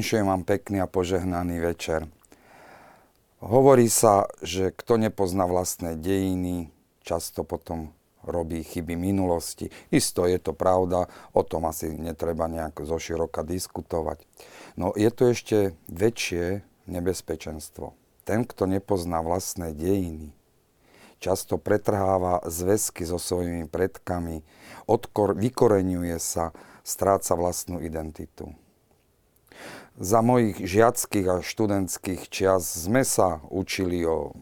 Vinšujem vám pekný a požehnaný večer. Hovorí sa, že kto nepozná vlastné dejiny, často potom robí chyby minulosti. Isto je to pravda, o tom asi netreba nejak zoširoka diskutovať. No je tu ešte väčšie nebezpečenstvo. Ten, kto nepozná vlastné dejiny, často pretrháva zväzky so svojimi predkami, odkor, vykoreňuje sa, stráca vlastnú identitu. Za mojich žiackých a študentských čias sme sa učili o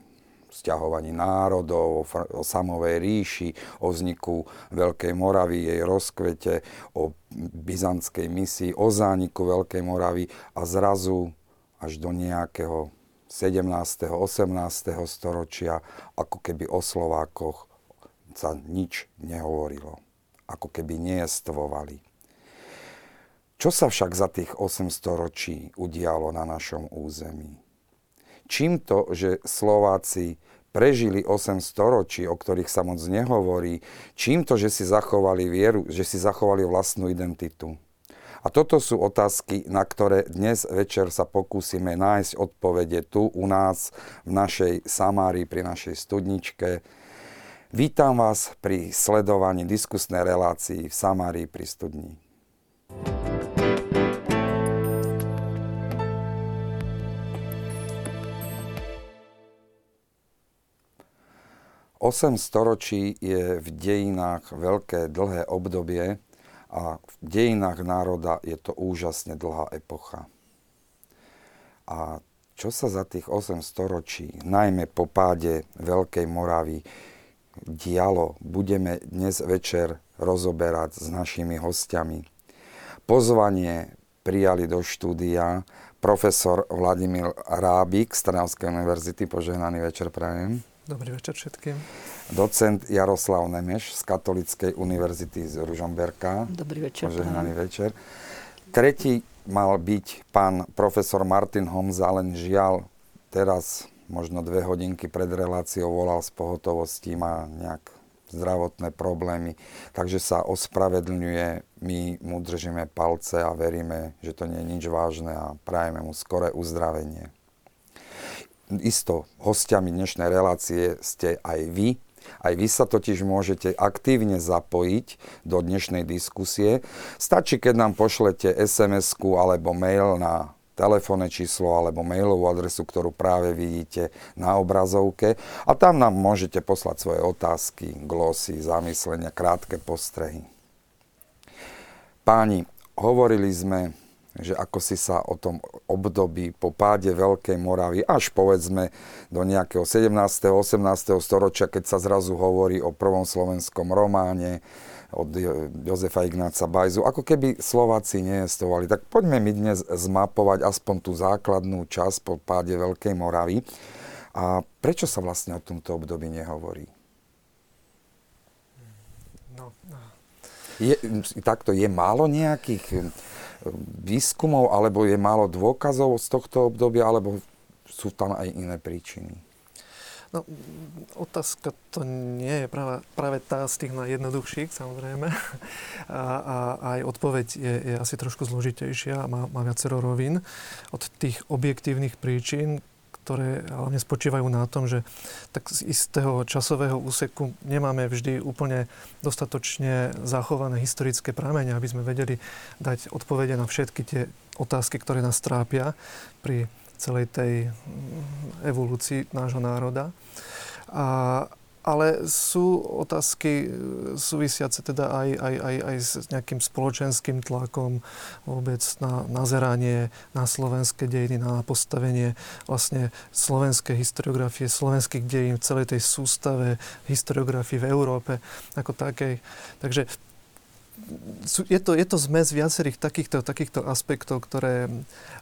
sťahovaní národov, o, o samovej ríši, o vzniku Veľkej Moravy, jej rozkvete, o byzantskej misii, o zániku Veľkej Moravy a zrazu až do nejakého 17. 18. storočia, ako keby o Slovákoch sa nič nehovorilo. Ako keby nejestvovali. Čo sa však za tých 800 ročí udialo na našom území? Čím to, že Slováci prežili 8 storočí, o ktorých sa moc nehovorí, čím to, že si zachovali vieru, že si zachovali vlastnú identitu? A toto sú otázky, na ktoré dnes večer sa pokúsime nájsť odpovede tu u nás, v našej Samárii, pri našej studničke. Vítam vás pri sledovaní diskusnej relácii v Samárii pri studni. 8 storočí je v dejinách veľké dlhé obdobie a v dejinách národa je to úžasne dlhá epocha. A čo sa za tých 8 storočí, najmä po páde Veľkej Moravy, dialo, budeme dnes večer rozoberať s našimi hostiami. Pozvanie prijali do štúdia profesor Vladimír Rábik z Trnavskej univerzity. Požehnaný večer prajem. Dobrý večer všetkým. Docent Jaroslav Nemeš z Katolíckej univerzity z Ružomberka. Dobrý večer. Požehnaný večer. Tretí mal byť pán profesor Martin Homza, len žiaľ teraz možno dve hodinky pred reláciou volal z pohotovosti, má nejak zdravotné problémy, takže sa ospravedlňuje, my mu držíme palce a veríme, že to nie je nič vážne a prajeme mu skoré uzdravenie isto hostiami dnešnej relácie ste aj vy. Aj vy sa totiž môžete aktívne zapojiť do dnešnej diskusie. Stačí, keď nám pošlete sms alebo mail na telefónne číslo alebo mailovú adresu, ktorú práve vidíte na obrazovke. A tam nám môžete poslať svoje otázky, glosy, zamyslenia, krátke postrehy. Páni, hovorili sme že ako si sa o tom období po páde Veľkej Moravy až povedzme do nejakého 17. 18. storočia, keď sa zrazu hovorí o prvom slovenskom románe od Jozefa Ignáca Bajzu, ako keby Slováci nejestovali. Tak poďme mi dnes zmapovať aspoň tú základnú časť po páde Veľkej Moravy. A prečo sa vlastne o tomto období nehovorí? No, no. Je, takto je málo nejakých výskumov, alebo je málo dôkazov z tohto obdobia, alebo sú tam aj iné príčiny? No, otázka to nie je práve, práve tá z tých najjednoduchších, samozrejme. A, a aj odpoveď je, je asi trošku zložitejšia a má, má viacero rovín. Od tých objektívnych príčin, ktoré hlavne spočívajú na tom, že tak z istého časového úseku nemáme vždy úplne dostatočne zachované historické pramene, aby sme vedeli dať odpovede na všetky tie otázky, ktoré nás trápia pri celej tej mm, evolúcii nášho národa. A, ale sú otázky e, súvisiace teda aj, aj, aj, aj s nejakým spoločenským tlakom vôbec na nazeranie na slovenské dejiny, na postavenie vlastne slovenskej historiografie, slovenských dejín v celej tej sústave historiografie v Európe ako takej. Takže je to, je to zmes viacerých takýchto, takýchto aspektov, ktoré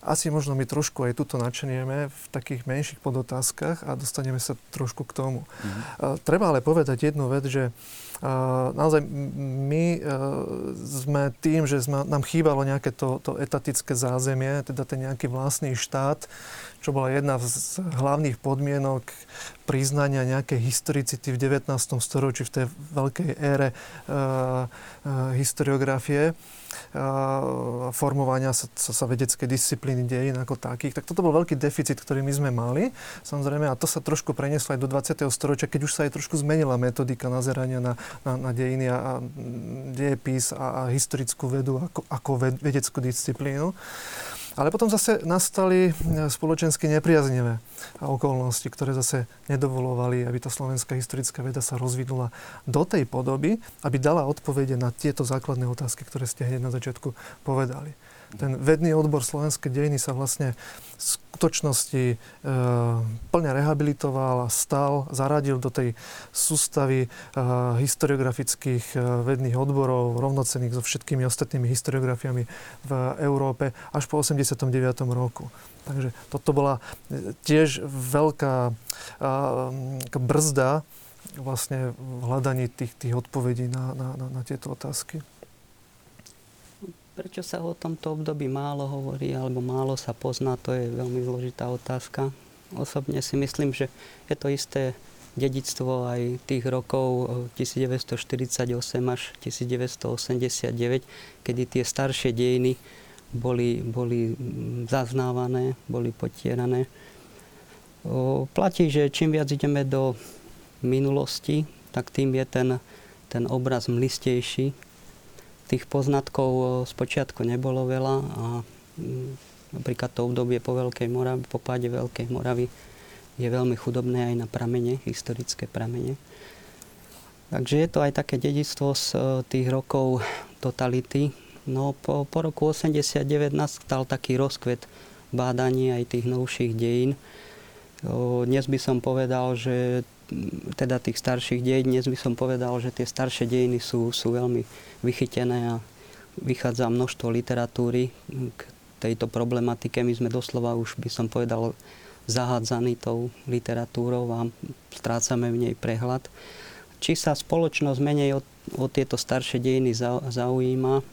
asi možno my trošku aj tuto načenieme v takých menších podotázkach a dostaneme sa trošku k tomu. Mm-hmm. Uh, treba ale povedať jednu vec, že uh, naozaj my uh, sme tým, že sme, nám chýbalo nejaké to, to etatické zázemie, teda ten nejaký vlastný štát, čo bola jedna z hlavných podmienok priznania nejakej historicity v 19. storočí, v tej veľkej ére uh, uh, historiografie. formovania sa, sa vedeckej disciplíny dejín ako takých. Tak toto bol veľký deficit, ktorý my sme mali. Samozrejme, a to sa trošku prenieslo aj do 20. storočia, keď už sa aj trošku zmenila metodika nazerania na, na, na dejiny a, a dejepis a, a historickú vedu ako, ako vedeckú disciplínu. Ale potom zase nastali e, spoločensky nepriaznivé okolnosti, ktoré zase nedovolovali, aby tá slovenská historická veda sa rozvinula do tej podoby, aby dala odpovede na tieto základné otázky, ktoré ste hneď na začiatku povedali ten vedný odbor slovenskej dejiny sa vlastne v skutočnosti e, plne rehabilitoval a stal, zaradil do tej sústavy e, historiografických e, vedných odborov, rovnocených so všetkými ostatnými historiografiami v Európe až po 89. roku. Takže toto bola e, tiež veľká e, brzda vlastne v hľadaní tých, tých odpovedí na, na, na, na tieto otázky. Prečo sa o tomto období málo hovorí alebo málo sa pozná, to je veľmi zložitá otázka. Osobne si myslím, že je to isté dedictvo aj tých rokov 1948 až 1989, kedy tie staršie dejiny boli, boli zaznávané, boli potierané. O, platí, že čím viac ideme do minulosti, tak tým je ten, ten obraz mlistejší, Tých poznatkov spočiatku nebolo veľa a mm, napríklad to obdobie po Veľkej Moravi, po páde Veľkej Moravy je veľmi chudobné aj na pramene, historické pramene. Takže je to aj také dedictvo z e, tých rokov totality. No po, po roku 89 nastal taký rozkvet bádaní aj tých novších dejín. Dnes by som povedal, že teda tých starších dejín, dnes by som povedal, že tie staršie dejiny sú, sú veľmi vychytené a vychádza množstvo literatúry k tejto problematike. My sme doslova už, by som povedal, zahádzaní tou literatúrou a strácame v nej prehľad. Či sa spoločnosť menej o, o tieto staršie dejiny zaujíma,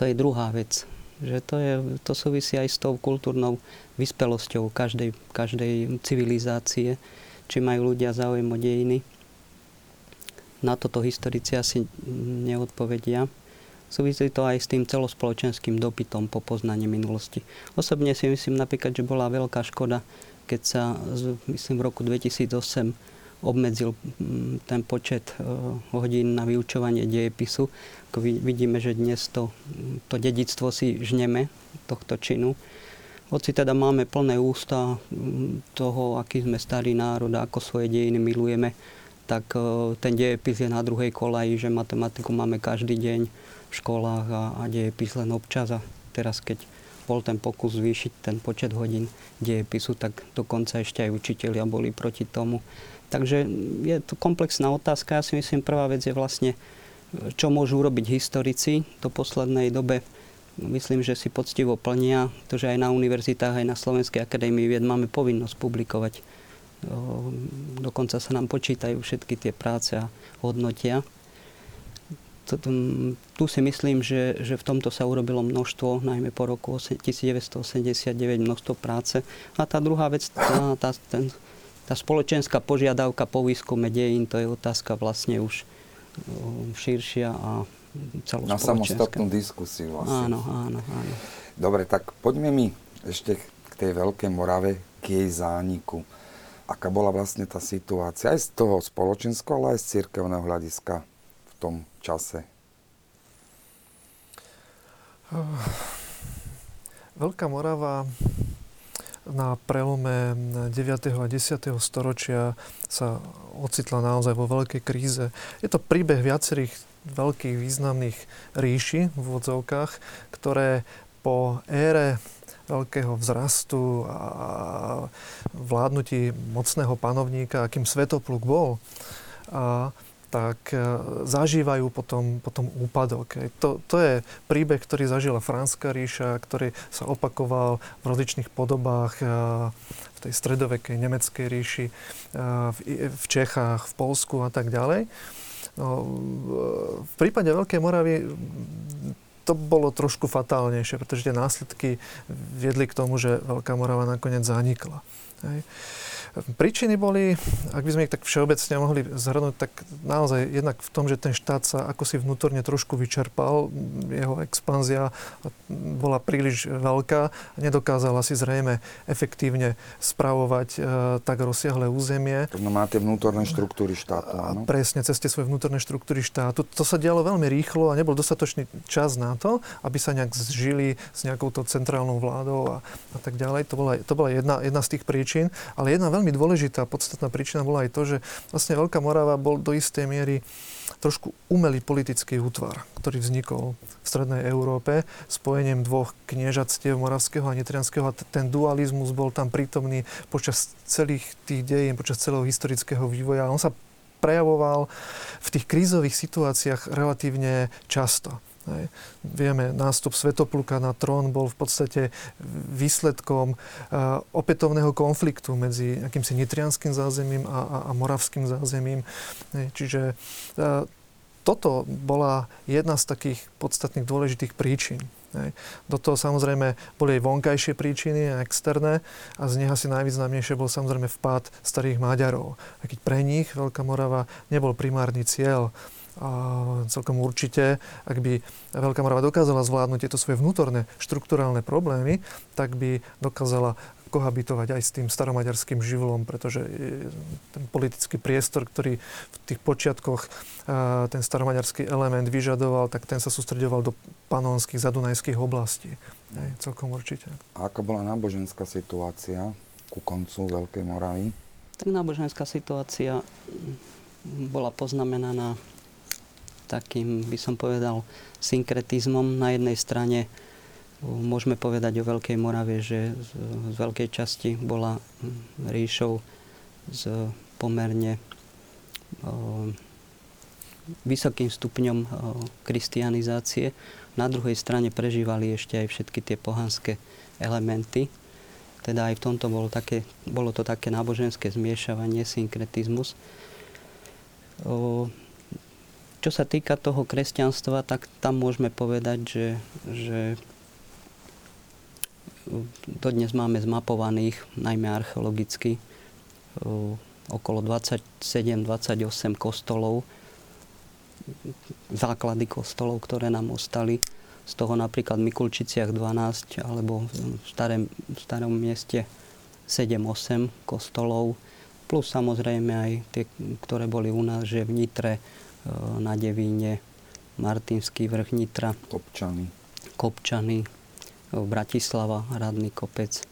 to je druhá vec. Že to, je, to súvisí aj s tou kultúrnou vyspelosťou každej, každej civilizácie či majú ľudia záujem o dejiny. Na toto historici asi neodpovedia. Súvisí to aj s tým celospoločenským dopytom po poznaní minulosti. Osobne si myslím napríklad, že bola veľká škoda, keď sa, myslím, v roku 2008 obmedzil ten počet e, hodín na vyučovanie dejepisu. Vidíme, že dnes to, to dedictvo si žneme tohto činu hoci teda máme plné ústa toho, aký sme starý národ, ako svoje dejiny milujeme, tak e, ten dejepis je na druhej kolaji, že matematiku máme každý deň v školách a, a dejepis len občas. A teraz, keď bol ten pokus zvýšiť ten počet hodín dejepisu, tak dokonca ešte aj učitelia boli proti tomu. Takže je to komplexná otázka. Ja si myslím, prvá vec je vlastne, čo môžu urobiť historici do poslednej dobe myslím, že si poctivo plnia to, že aj na univerzitách, aj na Slovenskej akadémii vied máme povinnosť publikovať. Dokonca sa nám počítajú všetky tie práce a hodnotia. Tu si myslím, že, že v tomto sa urobilo množstvo, najmä po roku 1989, množstvo práce. A tá druhá vec, tá, tá, ten, tá spoločenská požiadavka po výskume dejín, to je otázka vlastne už širšia a na samostatnú diskusiu vlastne. Áno, áno, áno. Dobre, tak poďme mi ešte k tej Veľkej Morave, k jej zániku. Aká bola vlastne tá situácia aj z toho spoločenského, ale aj z církevného hľadiska v tom čase? Veľká Morava na prelome 9. a 10. storočia sa ocitla naozaj vo veľkej kríze. Je to príbeh viacerých veľkých významných ríši v úvodzovkách, ktoré po ére veľkého vzrastu a vládnutí mocného panovníka, akým Svetopluk bol, a, tak e, zažívajú potom, potom úpadok. To, to je príbeh, ktorý zažila Franská ríša, ktorý sa opakoval v rozličných podobách e, v tej stredovekej nemeckej ríši, e, v Čechách, v Polsku a tak ďalej. No, v prípade Veľkej Moravy to bolo trošku fatálnejšie, pretože tie následky viedli k tomu, že Veľká Morava nakoniec zanikla. Hej. Príčiny boli, ak by sme ich tak všeobecne mohli zhrnúť, tak naozaj jednak v tom, že ten štát sa ako si vnútorne trošku vyčerpal, jeho expanzia bola príliš veľká, nedokázala si zrejme efektívne spravovať e, tak rozsiahle územie. To má tie vnútorné štruktúry štátu. Áno? Presne, cez tie svoje vnútorné štruktúry štátu. To sa dialo veľmi rýchlo a nebol dostatočný čas na to, aby sa nejak zžili s nejakou centrálnou vládou a, a tak ďalej. To bola, to bola jedna, jedna z tých príčin. Ale jedna veľmi dôležitá, podstatná príčina bola aj to, že vlastne Veľká Morava bol do istej miery trošku umelý politický útvar, ktorý vznikol v Strednej Európe spojením dvoch kniežatstiev moravského a nitrianského a ten dualizmus bol tam prítomný počas celých tých dejín, počas celého historického vývoja. On sa prejavoval v tých krízových situáciách relatívne často. Hej. Vieme, nástup Svetopluka na trón bol v podstate výsledkom uh, opätovného konfliktu medzi akýmsi nitrianským zázemím a, a, a moravským zázemím. Hej. Čiže uh, toto bola jedna z takých podstatných dôležitých príčin. Hej. Do toho samozrejme boli aj vonkajšie príčiny, externé a z nich asi najvýznamnejšie bol samozrejme vpád starých Maďarov. A keď pre nich Veľká Morava nebol primárny cieľ, a celkom určite, ak by Veľká Morava dokázala zvládnuť tieto svoje vnútorné štruktúrálne problémy, tak by dokázala kohabitovať aj s tým staromaďarským živlom, pretože ten politický priestor, ktorý v tých počiatkoch ten staromaďarský element vyžadoval, tak ten sa sústredoval do panónskych, zadunajských oblastí. Aj, celkom určite. A aká bola náboženská situácia ku koncu Veľkej Moravy? Tak náboženská situácia bola poznamenaná takým, by som povedal, synkretizmom. Na jednej strane môžeme povedať o Veľkej Morave, že z, z veľkej časti bola ríšou s pomerne o, vysokým stupňom o, kristianizácie. Na druhej strane prežívali ešte aj všetky tie pohanské elementy. Teda aj v tomto bolo, také, bolo to také náboženské zmiešavanie, synkretizmus. O, čo sa týka toho kresťanstva, tak tam môžeme povedať, že, že dodnes máme zmapovaných, najmä archeologicky, okolo 27-28 kostolov, základy kostolov, ktoré nám ostali. Z toho napríklad v Mikulčiciach 12 alebo v, starém, v starom mieste 7-8 kostolov. Plus samozrejme aj tie, ktoré boli u nás, že v Nitre na Devíne, Martinský vrch Nitra. Kopčany. Kopčany, Bratislava, Radný kopec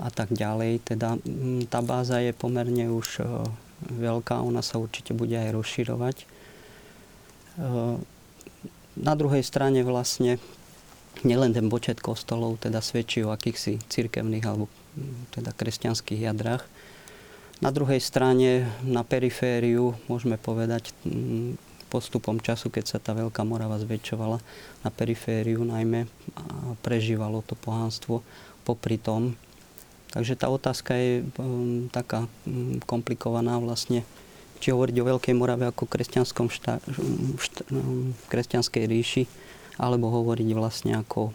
a tak ďalej. Teda tá báza je pomerne už veľká, ona sa určite bude aj rozširovať. Na druhej strane vlastne nielen ten počet kostolov teda svedčí o akýchsi cirkevných alebo teda kresťanských jadrách, na druhej strane, na perifériu, môžeme povedať, mm, postupom času, keď sa tá Veľká Morava zväčšovala, na perifériu najmä prežívalo to pohánstvo popri tom. Takže tá otázka je um, taká um, komplikovaná vlastne, či hovoriť o Veľkej Morave ako kresťanskom šta, šta, um, kresťanskej ríši, alebo hovoriť vlastne ako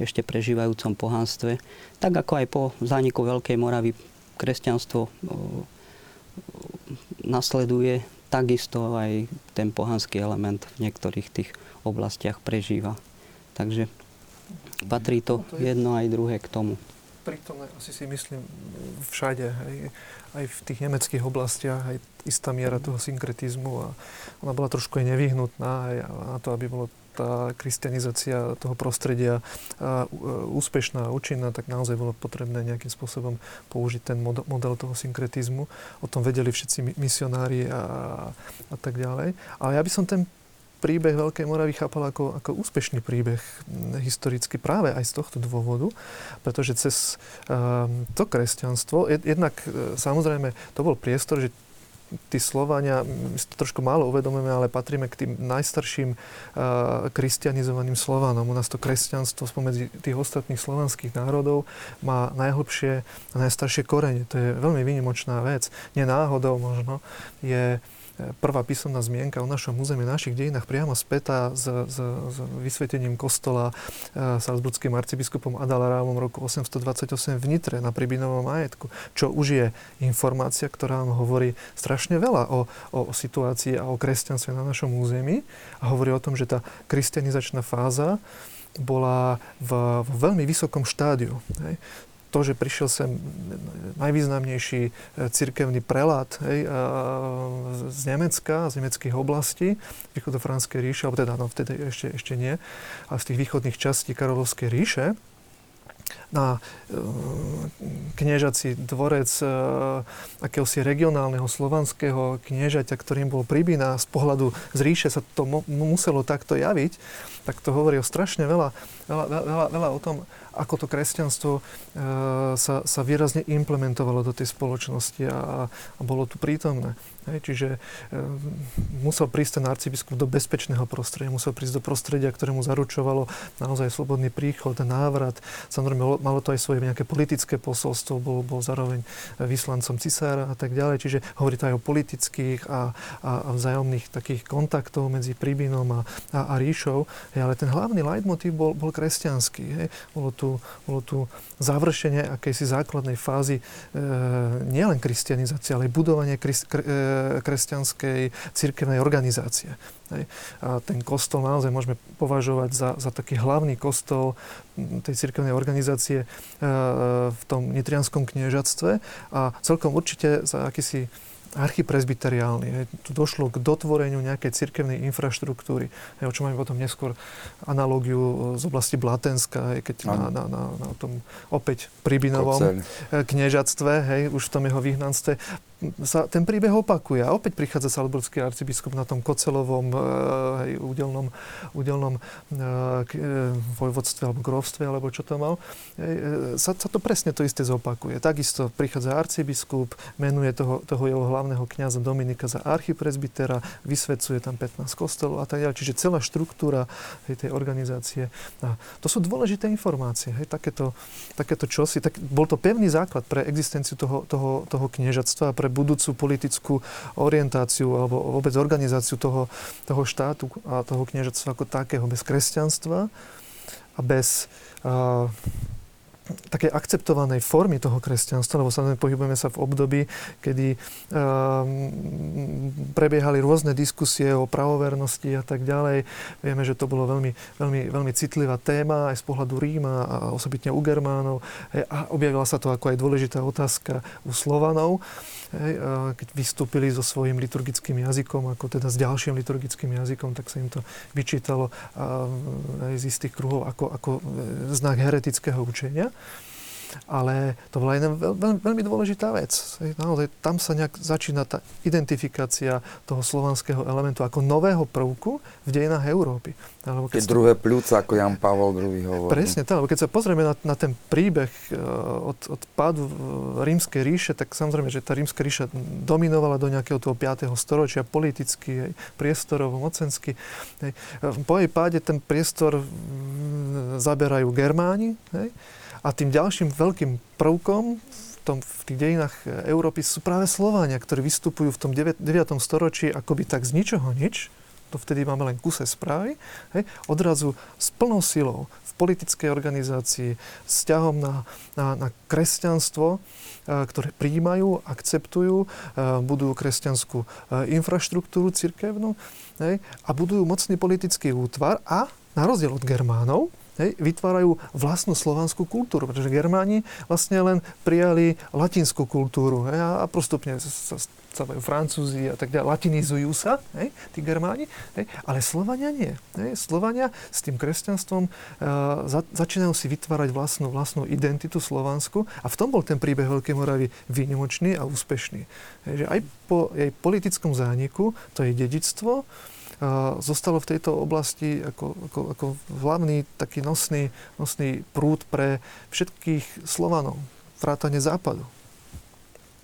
ešte prežívajúcom pohánstve. Tak ako aj po zániku Veľkej Moravy kresťanstvo nasleduje, takisto aj ten pohanský element v niektorých tých oblastiach prežíva. Takže patrí to jedno aj druhé k tomu. Pritom asi si myslím všade, aj, aj v tých nemeckých oblastiach, aj istá miera toho synkretizmu a ona bola trošku aj nevyhnutná aj na to, aby bolo tá kristianizácia toho prostredia úspešná a účinná, tak naozaj bolo potrebné nejakým spôsobom použiť ten model toho synkretizmu. O tom vedeli všetci misionári a, a tak ďalej. Ale ja by som ten príbeh Veľkej Moravy chápal ako, ako úspešný príbeh historicky práve aj z tohto dôvodu, pretože cez um, to kresťanstvo, jednak e, samozrejme to bol priestor, že tí Slovania, my si to trošku málo uvedomujeme, ale patríme k tým najstarším uh, kristianizovaným Slovanom. U nás to kresťanstvo spomedzi tých ostatných slovanských národov má najhlbšie a najstaršie korene. To je veľmi výnimočná vec. Nie náhodou možno je prvá písomná zmienka o našom území, našich dejinách priamo spätá s, s, s vysvetením kostola e, salzburským arcibiskupom Adalarávom roku 828 v Nitre na Pribinovom majetku, čo už je informácia, ktorá nám hovorí strašne veľa o, o, o situácii a o kresťanstve na našom území a hovorí o tom, že tá kristianizačná fáza bola v, v veľmi vysokom štádiu. Hej to, že prišiel sem najvýznamnejší e, cirkevný prelát hej, z Nemecka, z nemeckých oblastí, východofranskej ríše, alebo teda, no vtedy ešte, ešte nie, a z tých východných častí Karolovskej ríše, na e, kniežací dvorec e, akéhosi regionálneho slovanského kniežaťa, ktorým bol Pribina, z pohľadu z ríše sa to muselo takto javiť, tak to hovorí o strašne veľa, veľa, veľa, veľa o tom, ako to kresťanstvo e, sa, sa výrazne implementovalo do tej spoločnosti a, a bolo tu prítomné. Hej, čiže e, musel prísť ten arcibiskup do bezpečného prostredia, musel prísť do prostredia, ktoré mu zaručovalo naozaj slobodný príchod, návrat. Samozrejme, malo to aj svoje nejaké politické posolstvo, bol, bol zároveň vyslancom cisára a tak ďalej. Čiže hovorí to aj o politických a, a, a vzájomných takých kontaktov medzi Pribinom a, a, a ríšou. Hej, ale ten hlavný leitmotiv bol, bol kresťanský. Hej. Bolo, tu, bolo tu završenie akejsi základnej fázy e, nielen kristianizácie, ale aj budovanie kri, kre, e, kresťanskej cirkevnej organizácie. Hej. A ten kostol naozaj môžeme považovať za, za taký hlavný kostol tej cirkevnej organizácie e, v tom nitrianskom kniežatstve. A celkom určite za akýsi archipresbyteriálny. Tu došlo k dotvoreniu nejakej cirkevnej infraštruktúry, o čom máme potom neskôr analógiu z oblasti Blatenska, keď na, na, na, na tom opäť pribinovom kniežatstve, hej, už v tom jeho vyhnanstve, sa ten príbeh opakuje. A opäť prichádza Salzburský arcibiskup na tom Kocelovom e, hej, údelnom, údelnom e, e, vojvodstve alebo grovstve, alebo čo to mal. E, sa, sa to presne to isté zopakuje. Takisto prichádza arcibiskup, menuje toho, toho jeho hlavného kňaza Dominika za archipresbytera, vysvedcuje tam 15 kostolov a tak ďalej. Čiže celá štruktúra hej, tej organizácie. A to sú dôležité informácie. Hej, takéto, takéto čosi. Tak, bol to pevný základ pre existenciu toho, toho, toho kniežatstva a pre budúcu politickú orientáciu alebo vôbec organizáciu toho, toho štátu a toho kniežatstva ako takého bez kresťanstva a bez uh, takej akceptovanej formy toho kresťanstva, lebo samozrejme pohybujeme sa v období, kedy um, prebiehali rôzne diskusie o pravovernosti a tak ďalej. Vieme, že to bolo veľmi, veľmi, veľmi citlivá téma aj z pohľadu Ríma a osobitne u Germánov. A objavila sa to ako aj dôležitá otázka u Slovanov hej, keď vystúpili so svojím liturgickým jazykom, ako teda s ďalším liturgickým jazykom, tak sa im to vyčítalo aj z istých kruhov ako, ako e, znak heretického učenia ale to bola jedna veľmi, veľmi dôležitá vec. Naozaj, tam sa nejak začína tá identifikácia toho slovanského elementu ako nového prvku v dejinách Európy. Alebo keď sa... druhé pľúca, ako Jan Pavol II hovorí. Presne tak, lebo keď sa pozrieme na, na ten príbeh e, od, od pádu rímskej ríše, tak samozrejme, že tá rímska ríša dominovala do nejakého toho 5. storočia politicky, aj priestorovo, mocensky. Po jej páde ten priestor zaberajú Germáni, hej, a tým ďalším veľkým prvkom v, tom, v tých dejinách Európy sú práve Slovania, ktorí vystupujú v tom 9. 9. storočí akoby tak z ničoho nič, to vtedy máme len kuse správy, hej, odrazu s plnou silou v politickej organizácii, s ťahom na, na, na kresťanstvo, e, ktoré príjmajú, akceptujú, e, budujú kresťanskú e, infraštruktúru cirkevnú hej, a budujú mocný politický útvar a na rozdiel od Germánov, hej, vytvárajú vlastnú slovanskú kultúru, pretože Germáni vlastne len prijali latinskú kultúru hej, a postupne sa stávajú Francúzi a tak ďalej, latinizujú sa, hej, tí Germáni, hej, ale Slovania nie. Hej. Slovania s tým kresťanstvom uh, za, začínajú si vytvárať vlastnú, vlastnú identitu slovansku a v tom bol ten príbeh Veľkej Moravy výnimočný a úspešný. Hej, že aj po jej politickom zániku to je dedictvo, zostalo v tejto oblasti ako, ako, ako hlavný taký nosný, nosný prúd pre všetkých Slovanov, vrátane západu.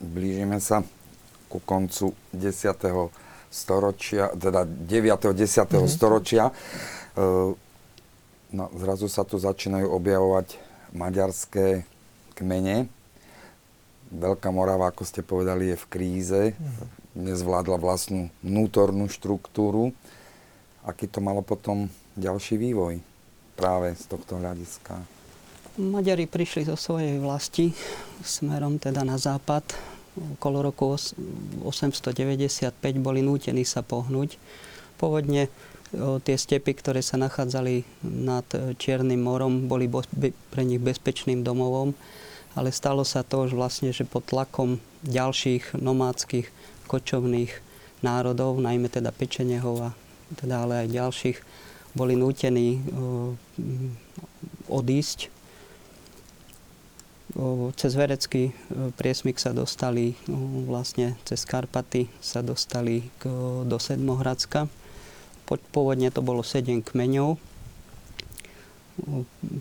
Blížime sa ku koncu 10. storočia, teda 9. 10. Mm-hmm. storočia. E, no, zrazu sa tu začínajú objavovať maďarské kmene. Veľká Morava, ako ste povedali, je v kríze. Nezvládla vlastnú vnútornú štruktúru. Aký to malo potom ďalší vývoj práve z tohto hľadiska? Maďari prišli zo svojej vlasti smerom teda na západ. Okolo roku 895 boli nútení sa pohnúť. Pôvodne tie stepy, ktoré sa nachádzali nad Čiernym morom, boli pre nich bezpečným domovom ale stalo sa to už vlastne, že pod tlakom ďalších nomádskych kočovných národov, najmä teda Pečenehov a teda ale aj ďalších, boli nútení odísť. Cez Verecký priesmik sa dostali vlastne cez Karpaty sa dostali do Sedmohradska. Pôvodne to bolo 7 kmeňov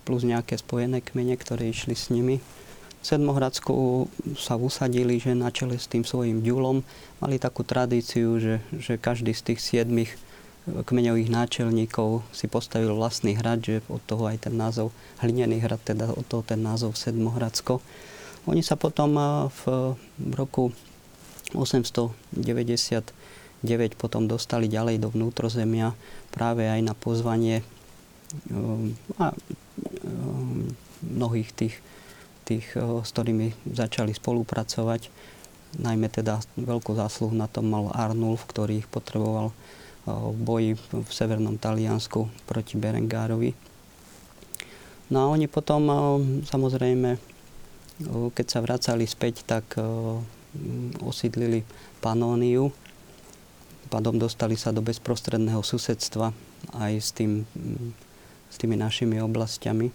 plus nejaké spojené kmene, ktoré išli s nimi. Sedmohradsku sa usadili, že na čele s tým svojim ďulom mali takú tradíciu, že, že každý z tých siedmých e, kmeňových náčelníkov si postavil vlastný hrad, že od toho aj ten názov Hlinený hrad, teda od toho ten názov Sedmohradsko. Oni sa potom e, v roku 899 potom dostali ďalej do vnútrozemia práve aj na pozvanie e, mnohých tých tých, eh, s ktorými začali spolupracovať. Najmä teda veľkú zásluhu na tom mal Arnulf, ktorý ich potreboval eh, v boji v severnom Taliansku proti Berengárovi. No a oni potom eh, samozrejme, keď sa vracali späť, tak osídlili Panóniu. Pádom dostali sa do bezprostredného susedstva aj s, tým, s tými našimi oblastiami.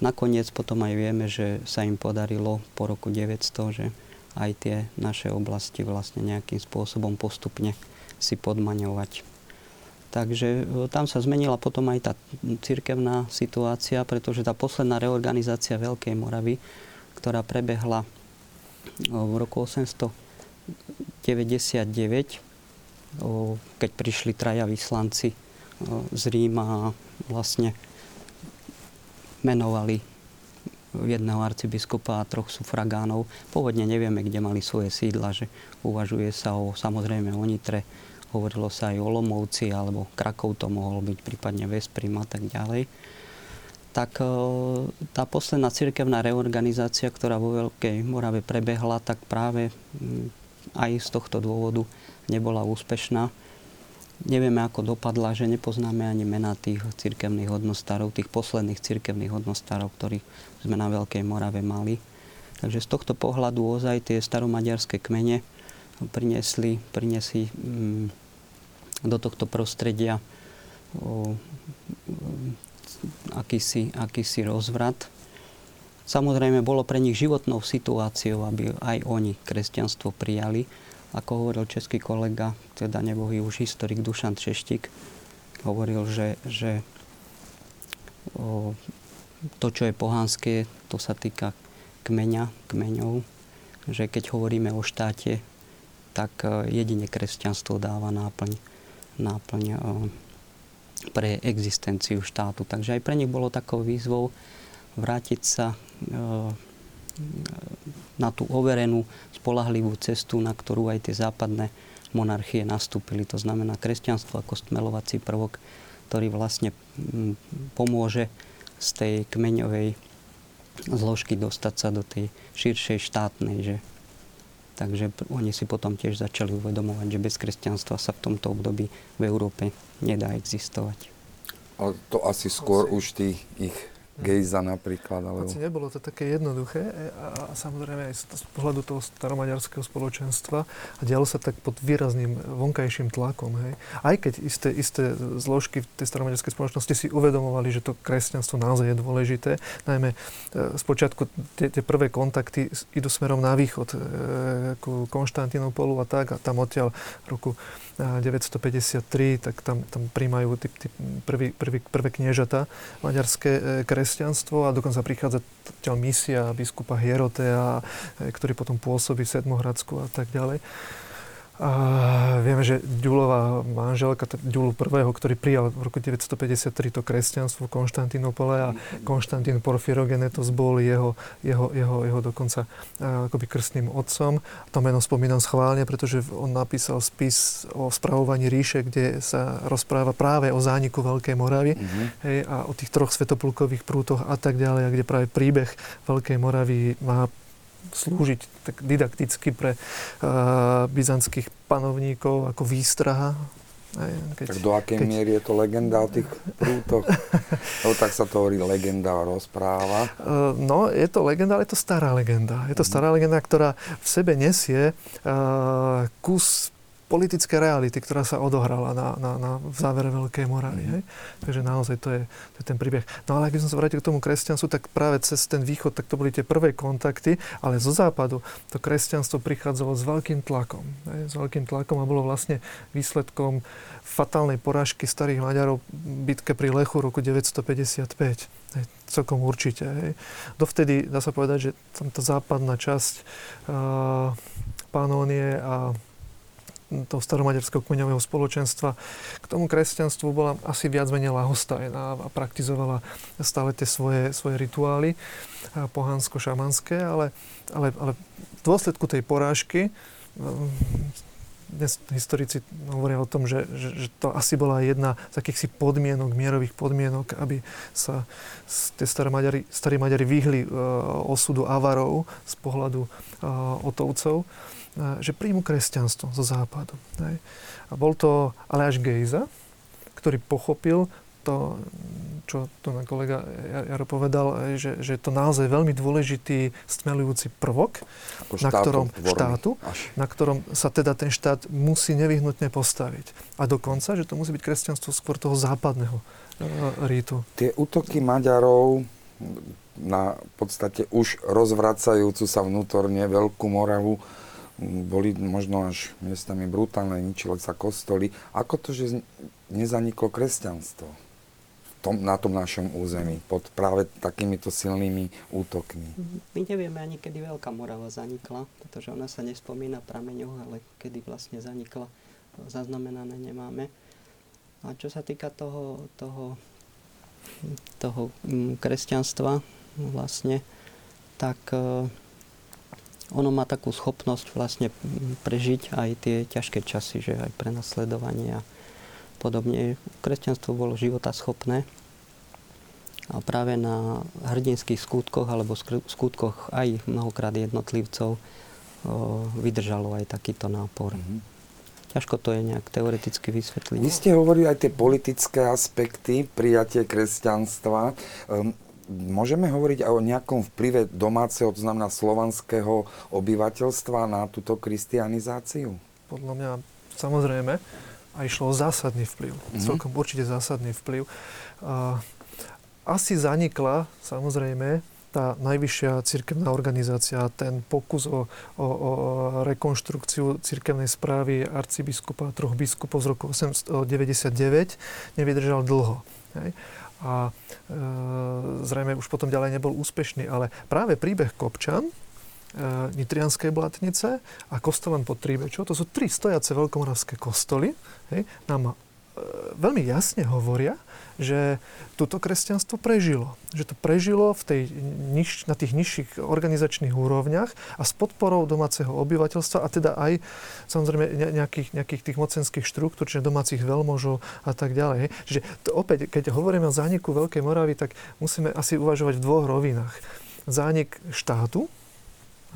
Nakoniec potom aj vieme, že sa im podarilo po roku 900, že aj tie naše oblasti vlastne nejakým spôsobom postupne si podmaňovať. Takže e, tam sa zmenila potom aj tá cirkevná situácia, pretože tá posledná reorganizácia Veľkej Moravy, ktorá prebehla e, v roku 899, keď prišli traja vyslanci e, z Ríma a vlastne menovali jedného arcibiskupa a troch sufragánov. Pôvodne nevieme, kde mali svoje sídla, že uvažuje sa o, samozrejme o Nitre, hovorilo sa aj o Lomovci, alebo Krakov to mohol byť, prípadne Vesprim a tak ďalej. Tak e, tá posledná cirkevná reorganizácia, ktorá vo Veľkej Morave prebehla, tak práve aj z tohto dôvodu nebola úspešná Nevieme, ako dopadla, že nepoznáme ani mená tých cirkevných hodnostárov, tých posledných cirkevných hodnostárov, ktorých sme na Veľkej Morave mali. Takže z tohto pohľadu ozaj tie staromaďarské kmene priniesli, priniesli mm, do tohto prostredia o, akýsi, akýsi rozvrat. Samozrejme, bolo pre nich životnou situáciou, aby aj oni kresťanstvo prijali ako hovoril český kolega, teda nebohý už historik Dušan Češtik, hovoril, že, že o, to, čo je pohanské, to sa týka kmeňa, kmeňov, že keď hovoríme o štáte, tak e, jedine kresťanstvo dáva náplň, náplň o, pre existenciu štátu. Takže aj pre nich bolo takou výzvou vrátiť sa o, na tú overenú, spolahlivú cestu, na ktorú aj tie západné monarchie nastúpili. To znamená kresťanstvo ako stmelovací prvok, ktorý vlastne mm, pomôže z tej kmeňovej zložky dostať sa do tej širšej štátnej. Že? Takže oni si potom tiež začali uvedomovať, že bez kresťanstva sa v tomto období v Európe nedá existovať. Ale to asi skôr už tí ich Gejza napríklad. Alebo... Hoci nebolo to také jednoduché e, a, a samozrejme aj z pohľadu toho staromaďarského spoločenstva a dialo sa tak pod výrazným vonkajším tlakom. Hej. Aj keď isté, isté zložky v tej staromaďarskej spoločnosti si uvedomovali, že to kresťanstvo naozaj je dôležité, najmä e, spočiatku tie, tie prvé kontakty idú smerom na východ e, ku Konštantinopolu a tak a tam odtiaľ roku 953, tak tam, tam príjmajú tí, tí prvý, prvý, prvé kniežata maďarské kresťanstvo a dokonca prichádza misia biskupa Hierotea, e, ktorý potom pôsobí v Sedmohradsku a tak ďalej. A vieme, že Ďulová manželka, Ďulu prvého, ktorý prijal v roku 953 to kresťanstvo v Konštantínopole a Konštantín Porfirogenetos bol jeho, jeho, jeho, jeho dokonca akoby krstným otcom. To meno spomínam schválne, pretože on napísal spis o spravovaní ríše, kde sa rozpráva práve o zániku Veľkej Moravy mm-hmm. hej, a o tých troch svetoplukových prútoch a tak ďalej, a kde práve príbeh Veľkej Moravy má slúžiť tak didakticky pre uh, byzantských panovníkov ako výstraha. Aj, keď, tak do akej keď... miery je to legenda o tých prútoch? no tak sa to hovorí legenda, rozpráva. Uh, no, je to legenda, ale je to stará legenda. Je to stará legenda, ktorá v sebe nesie uh, kus politické reality, ktorá sa odohrala na, na, na, v závere Veľkej Moravy. Mm. Hej? Takže naozaj to je, to je ten príbeh. No ale ak by som sa vrátil k tomu kresťanstvu, tak práve cez ten východ, tak to boli tie prvé kontakty, ale zo západu to kresťanstvo prichádzalo s veľkým tlakom. Hej? S veľkým tlakom a bolo vlastne výsledkom fatálnej porážky starých Maďarov v bitke pri Lechu roku 955. Hej, celkom určite. Hej. Dovtedy dá sa povedať, že tam tá západná časť uh, Panónie a toho staromaďarského kmeňového spoločenstva. K tomu kresťanstvu bola asi viac menej lahostajná a praktizovala stále tie svoje, svoje rituály pohánsko-šamanské, ale, ale, ale v dôsledku tej porážky dnes historici hovoria o tom, že, že, že to asi bola jedna z akýchsi podmienok, mierových podmienok, aby sa tie staré Maďari, starí Maďari vyhli uh, osudu Avarov z pohľadu uh, Otovcov že príjmu kresťanstvo zo západu. Hej. A bol to Aleáš Gejza, ktorý pochopil to, čo to na kolega Jaro povedal, že, že je to naozaj veľmi dôležitý stmelujúci prvok, Ako na ktorom, štátu, na ktorom sa teda ten štát musí nevyhnutne postaviť. A dokonca, že to musí byť kresťanstvo skôr toho západného e, rítu. Tie útoky Maďarov na podstate už rozvracajúcu sa vnútorne Veľkú Moravu boli možno až miestami brutálne, ničili sa kostoly. Ako to, že nezaniklo kresťanstvo tom, na tom našom území pod práve takýmito silnými útokmi? My nevieme ani, kedy Veľká Morava zanikla, pretože ona sa nespomína prameňoch, ale kedy vlastne zanikla, zaznamenané nemáme. A čo sa týka toho, toho, toho mm, kresťanstva vlastne, tak e, ono má takú schopnosť vlastne prežiť aj tie ťažké časy, že aj prenasledovanie a podobne. Kresťanstvo bolo života schopné a práve na hrdinských skutkoch alebo skutkoch aj mnohokrát jednotlivcov vydržalo aj takýto nápor. Mm-hmm. Ťažko to je nejak teoreticky vysvetliť. Vy ste hovorili aj tie politické aspekty, prijatie kresťanstva. Um, Môžeme hovoriť aj o nejakom vplyve domáceho, to znamená slovanského obyvateľstva na túto kristianizáciu? Podľa mňa samozrejme. A išlo o zásadný vplyv. Mm-hmm. Celkom určite zásadný vplyv. A, asi zanikla, samozrejme, tá najvyššia cirkevná organizácia, ten pokus o, o, o rekonštrukciu cirkevnej správy arcibiskupa a troch biskupov z roku 899 nevydržal dlho. Hej a e, zrejme už potom ďalej nebol úspešný. Ale práve príbeh Kopčan, e, Nitrianskej blatnice a Kostolan pod Tríbečou, to sú tri stojace veľkomoravské kostoly, hej, E, veľmi jasne hovoria, že toto kresťanstvo prežilo. Že to prežilo v tej na tých nižších organizačných úrovniach a s podporou domáceho obyvateľstva a teda aj samozrejme nejakých, nejakých tých mocenských štruktúr, čiže domácich veľmožov a tak ďalej. Čiže to opäť, keď hovoríme o zániku Veľkej Moravy, tak musíme asi uvažovať v dvoch rovinách. Zánik štátu,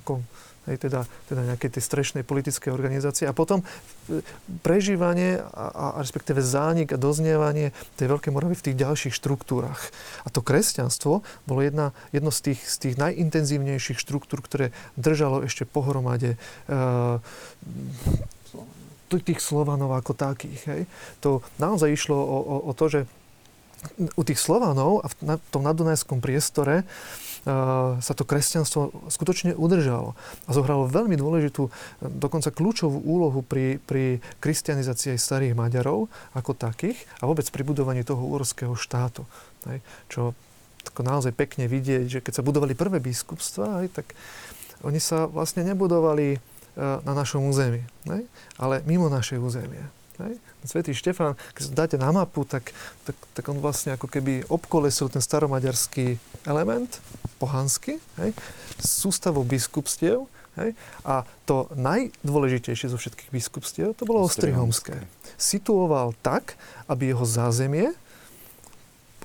ako hej, teda, teda nejakej tej strešnej politickej organizácie. A potom e, prežívanie a, a respektíve zánik a doznievanie tej Veľkej Moravy v tých ďalších štruktúrach. A to kresťanstvo bolo jedna, jedno z tých, z tých najintenzívnejších štruktúr, ktoré držalo ešte pohromade uh, tých Slovanov ako takých. Hej. To naozaj išlo o, o, o to, že u tých Slovanov a v tom nadunajskom priestore sa to kresťanstvo skutočne udržalo a zohralo veľmi dôležitú, dokonca kľúčovú úlohu pri, pri kristianizácii aj starých Maďarov ako takých a vôbec pri budovaní toho úorského štátu. Hej, čo tako naozaj pekne vidieť, že keď sa budovali prvé biskupstva, hej, tak oni sa vlastne nebudovali na našom území, hej? ale mimo naše územie. Hej? Svetý Štefan, keď sa dáte na mapu, tak, tak, tak on vlastne ako keby obkolesil ten staromaďarský element, pohansky, hej? sústavou biskupstiev, hej? a to najdôležitejšie zo všetkých biskupstiev, to bolo Ostrihomské. Situoval tak, aby jeho zázemie,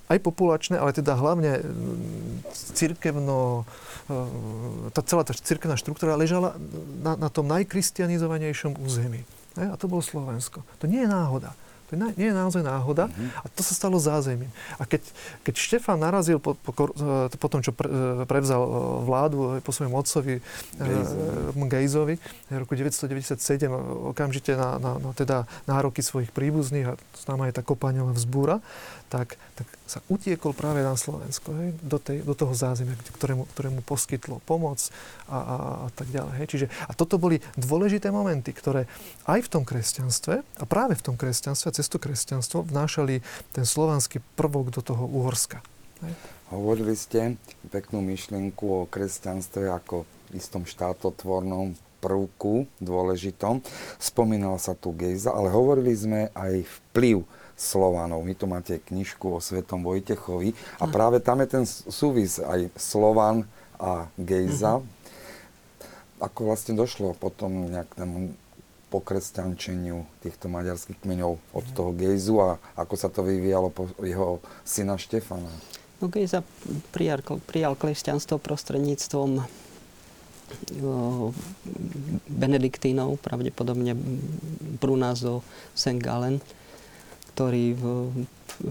aj populačné, ale teda hlavne cirkevno, e, tá celá tá cirkevná štruktúra ležala na, na tom najkristianizovanejšom území. A to bolo Slovensko. To nie je náhoda. To nie je naozaj náhoda a to sa stalo zázemím. A keď, keď Štefan narazil po, po, e, po tom, čo pre, e, prevzal e, vládu po svojom otcovi Gejzovi v roku 1997 okamžite na, na, na teda nároky svojich príbuzných a známa je tá kopaňová vzbúra, tak, tak sa utiekol práve na Slovensko, hej, do, tej, do toho zázemia, ktorému, ktorému poskytlo pomoc a, a, a tak ďalej. Hej. Čiže, a toto boli dôležité momenty, ktoré aj v tom kresťanstve, a práve v tom kresťanstve, cez to kresťanstvo, vnášali ten slovanský prvok do toho Uhorska. Hej. Hovorili ste peknú myšlienku o kresťanstve ako istom štátotvornom prvku dôležitom. Spomínala sa tu Gejza, ale hovorili sme aj vplyv Slovanov. Vy tu máte knižku o Svetom Vojtechovi a práve tam je ten súvis aj Slovan a Gejza. Uh-huh. Ako vlastne došlo potom nejak tomu pokresťančeniu týchto maďarských kmeňov od mhm. toho Gejzu a ako sa to vyvíjalo po jeho syna Štefana? No Gejza prijal, prijal kresťanstvo prostredníctvom benediktínov, pravdepodobne Brunás do St. Gallen ktorý v, v,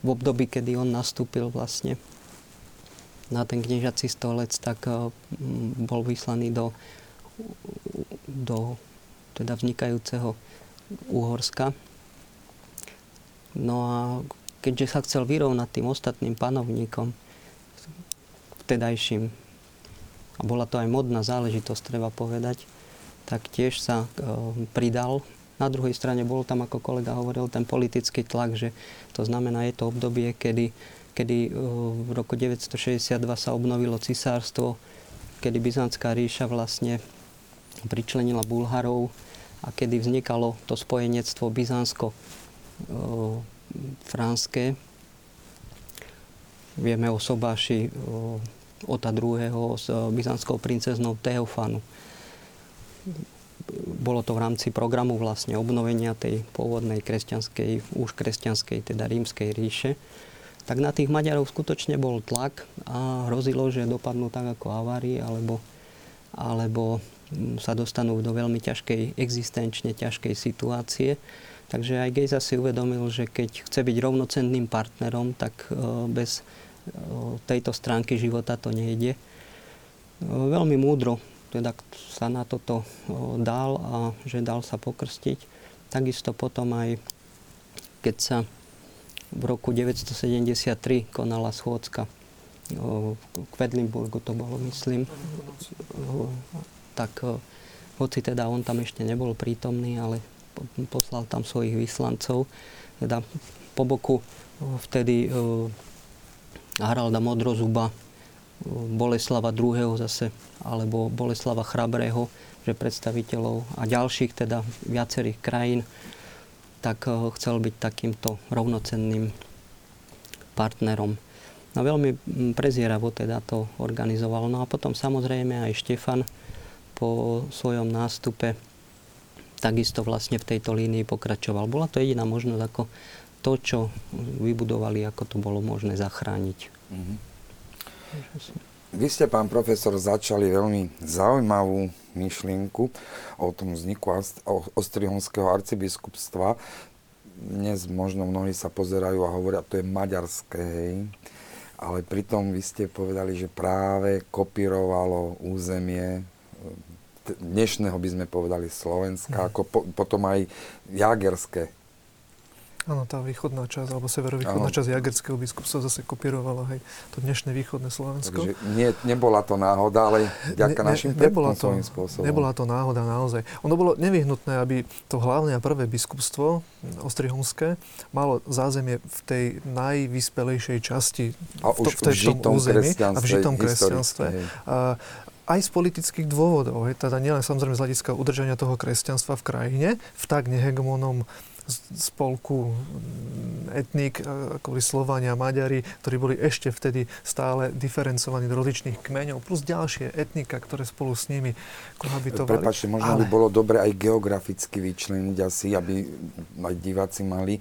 v období, kedy on nastúpil vlastne na ten kniežací stolec, tak eh, bol vyslaný do, do teda vnikajúceho Úhorska. No a keďže sa chcel vyrovnať tým ostatným panovníkom, vtedajším, a bola to aj modná záležitosť, treba povedať, tak tiež sa e, pridal na druhej strane bol tam, ako kolega hovoril, ten politický tlak, že to znamená, je to obdobie, kedy, kedy eh, v roku 962 sa obnovilo cisárstvo, kedy Byzantská ríša vlastne pričlenila Bulharov a kedy vznikalo to spojenectvo byzantsko-franské. Vieme o sobáši Ota II. s byzantskou princeznou Teofanu bolo to v rámci programu vlastne obnovenia tej pôvodnej kresťanskej, už kresťanskej, teda rímskej ríše, tak na tých Maďarov skutočne bol tlak a hrozilo, že dopadnú tak ako avári, alebo, alebo mm, sa dostanú do veľmi ťažkej, existenčne ťažkej situácie. Takže aj Gejza si uvedomil, že keď chce byť rovnocenným partnerom, tak e, bez e, tejto stránky života to nejde. E, veľmi múdro teda sa na toto dal a že dal sa pokrstiť. Takisto potom aj, keď sa v roku 973 konala schôdzka v Kvedlinburgu, to bolo, myslím, tak hoci teda on tam ešte nebol prítomný, ale poslal tam svojich vyslancov, teda po boku vtedy Haralda Modrozuba Boleslava II. zase, alebo Boleslava Chrabrého, že predstaviteľov a ďalších, teda viacerých krajín, tak eh, chcel byť takýmto rovnocenným partnerom. No veľmi mm, prezieravo teda to organizoval. No a potom samozrejme aj Štefan po svojom nástupe takisto vlastne v tejto línii pokračoval. Bola to jediná možnosť ako to, čo vybudovali, ako to bolo možné zachrániť. Mm-hmm. Vy ste, pán profesor, začali veľmi zaujímavú myšlienku o tom vzniku Ostrihonského arcibiskupstva. Dnes možno mnohí sa pozerajú a hovoria, to je maďarské, hej. Ale pritom vy ste povedali, že práve kopírovalo územie dnešného by sme povedali Slovenska, mm. ako po, potom aj jagerské Áno, tá východná časť, alebo severovýchodná časť Jagerského biskupstva zase kopírovala aj to dnešné východné Slovensko. Takže nie, nebola to náhoda, ale ďaká ne, našim ne, nebola to, spôsobom. Nebola to náhoda naozaj. Ono bolo nevyhnutné, aby to hlavné a prvé biskupstvo, Ostrihomské, malo zázemie v tej najvyspelejšej časti a v, to, v, v tom území a v žitom kresťanstve. A, aj z politických dôvodov, hej, teda nielen samozrejme z hľadiska udržania toho kresťanstva v krajine, v tak nehegemonom spolku mm, etnik, ako boli Slovania, Maďari, ktorí boli ešte vtedy stále diferencovaní do rozličných kmeňov, plus ďalšie etnika, ktoré spolu s nimi kohabitovali. Prepačte, možno Ale... by bolo dobre aj geograficky vyčleniť asi, aby aj diváci mali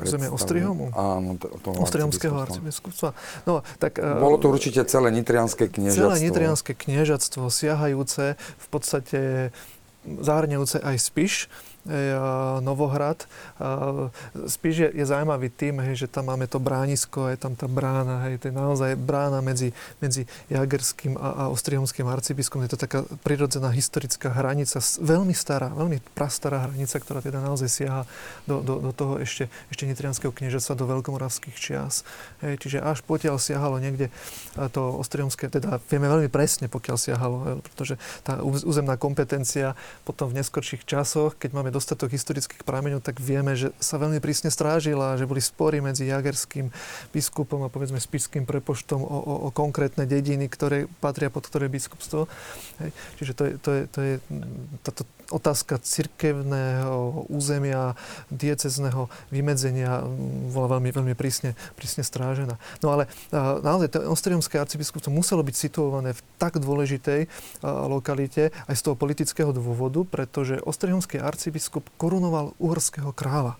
Územie Ostrihomu? Áno, to, toho Ostrihomského arcibiskupstva. No, tak, e, Bolo to určite celé nitrianské kniežatstvo. Celé nitrianské kniežatstvo, siahajúce v podstate zahrňajúce aj Spiš, E, Novohrad. Spíš je, je zaujímavý tým, hej, že tam máme to bránisko, je tam tá brána, hej, to je naozaj brána medzi, medzi Jagerským a, a Ostrihomským arcibiskom. Je to taká prirodzená historická hranica, veľmi stará, veľmi prastará hranica, ktorá teda naozaj siaha do, do, do toho ešte, ešte nitrianského kniežaca, do veľkomoravských čias. Hej, čiže až potiaľ siahalo niekde to Ostrihomské, teda vieme veľmi presne, pokiaľ siahalo, hej, pretože tá územná kompetencia potom v neskorších časoch, keď máme máme dostatok historických prameňov, tak vieme, že sa veľmi prísne strážila, že boli spory medzi jagerským biskupom a povedzme spišským prepoštom o, o, o konkrétne dediny, ktoré patria pod ktoré biskupstvo. Hej. Čiže to je, to je, to je táto otázka cirkevného územia, diecezného vymedzenia bola veľmi, veľmi prísne, prísne strážená. No ale naozaj to Ostriomské arcibiskupstvo muselo byť situované v tak dôležitej lokalite aj z toho politického dôvodu, pretože Ostriomský arcibiskup korunoval uhorského kráľa.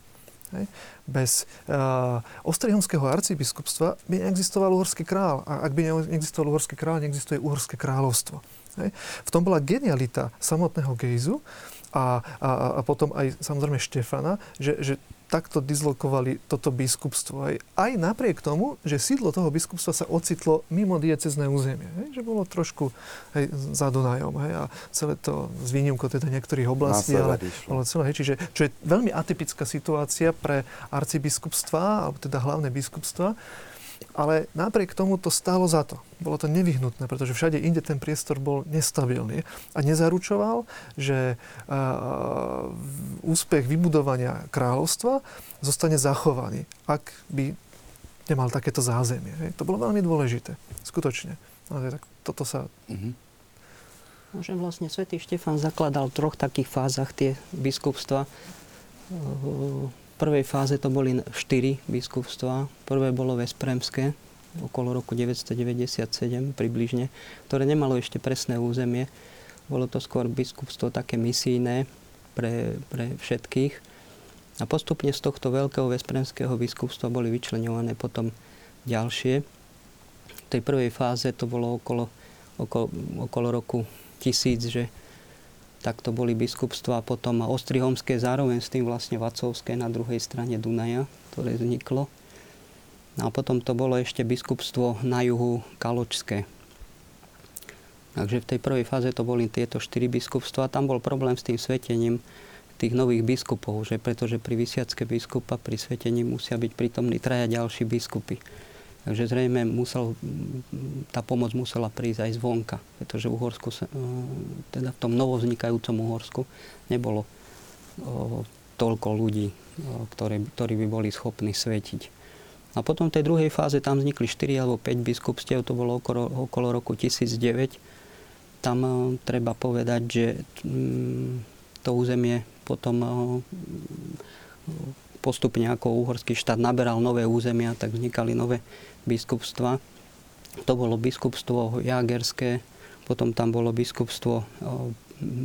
Bez uh, Ostrihomského arcibiskupstva by neexistoval uhorský král. A ak by neexistoval uhorský král, neexistuje uhorské kráľovstvo. Hej. V tom bola genialita samotného Gejzu a, a, a potom aj samozrejme Štefana, že, že takto dislokovali toto biskupstvo. Aj, aj napriek tomu, že sídlo toho biskupstva sa ocitlo mimo diecezné územie. Hej, že bolo trošku hej, za Dunajom. Hej, a celé to s výnimkou teda niektorých oblastí. Ale bolo celé, hej, čiže, čo je veľmi atypická situácia pre arcibiskupstva, alebo teda hlavné biskupstva. Ale napriek tomu to stálo za to. Bolo to nevyhnutné, pretože všade inde ten priestor bol nestabilný a nezaručoval, že úspech vybudovania kráľovstva zostane zachovaný, ak by nemal takéto zázemie. To bolo veľmi dôležité, skutočne. Ale tak toto sa... Mm-hmm. Že vlastne svätý Štefan zakladal v troch takých fázach tie biskupstva prvej fáze to boli štyri biskupstva. Prvé bolo Vespremské, okolo roku 997 približne, ktoré nemalo ešte presné územie. Bolo to skôr biskupstvo také misijné pre, pre všetkých. A postupne z tohto veľkého vespremského biskupstva boli vyčlenované potom ďalšie. V tej prvej fáze to bolo okolo, okolo, okolo roku tisíc, že tak to boli biskupstva a potom Ostrihomské, zároveň s tým vlastne Vacovské na druhej strane Dunaja, ktoré vzniklo. No a potom to bolo ešte biskupstvo na juhu Kaločské. Takže v tej prvej fáze to boli tieto štyri biskupstva. Tam bol problém s tým svetením tých nových biskupov, že pretože pri vysiacké biskupa pri svetení musia byť prítomní traja ďalší biskupy. Takže zrejme musel, tá pomoc musela prísť aj zvonka, pretože Uhorsku, sa, e, teda v tom novovznikajúcom Uhorsku nebolo toľko ľudí, ktorí, ktorí by boli schopní svetiť. A potom v tej druhej fáze tam vznikli 4 alebo 5 biskupstiev, to bolo okolo, okolo roku 1009. Tam treba povedať, že mm, to územie potom postupne ako uhorský štát naberal nové územia, tak vznikali nové biskupstva. To bolo biskupstvo Jagerské, potom tam bolo biskupstvo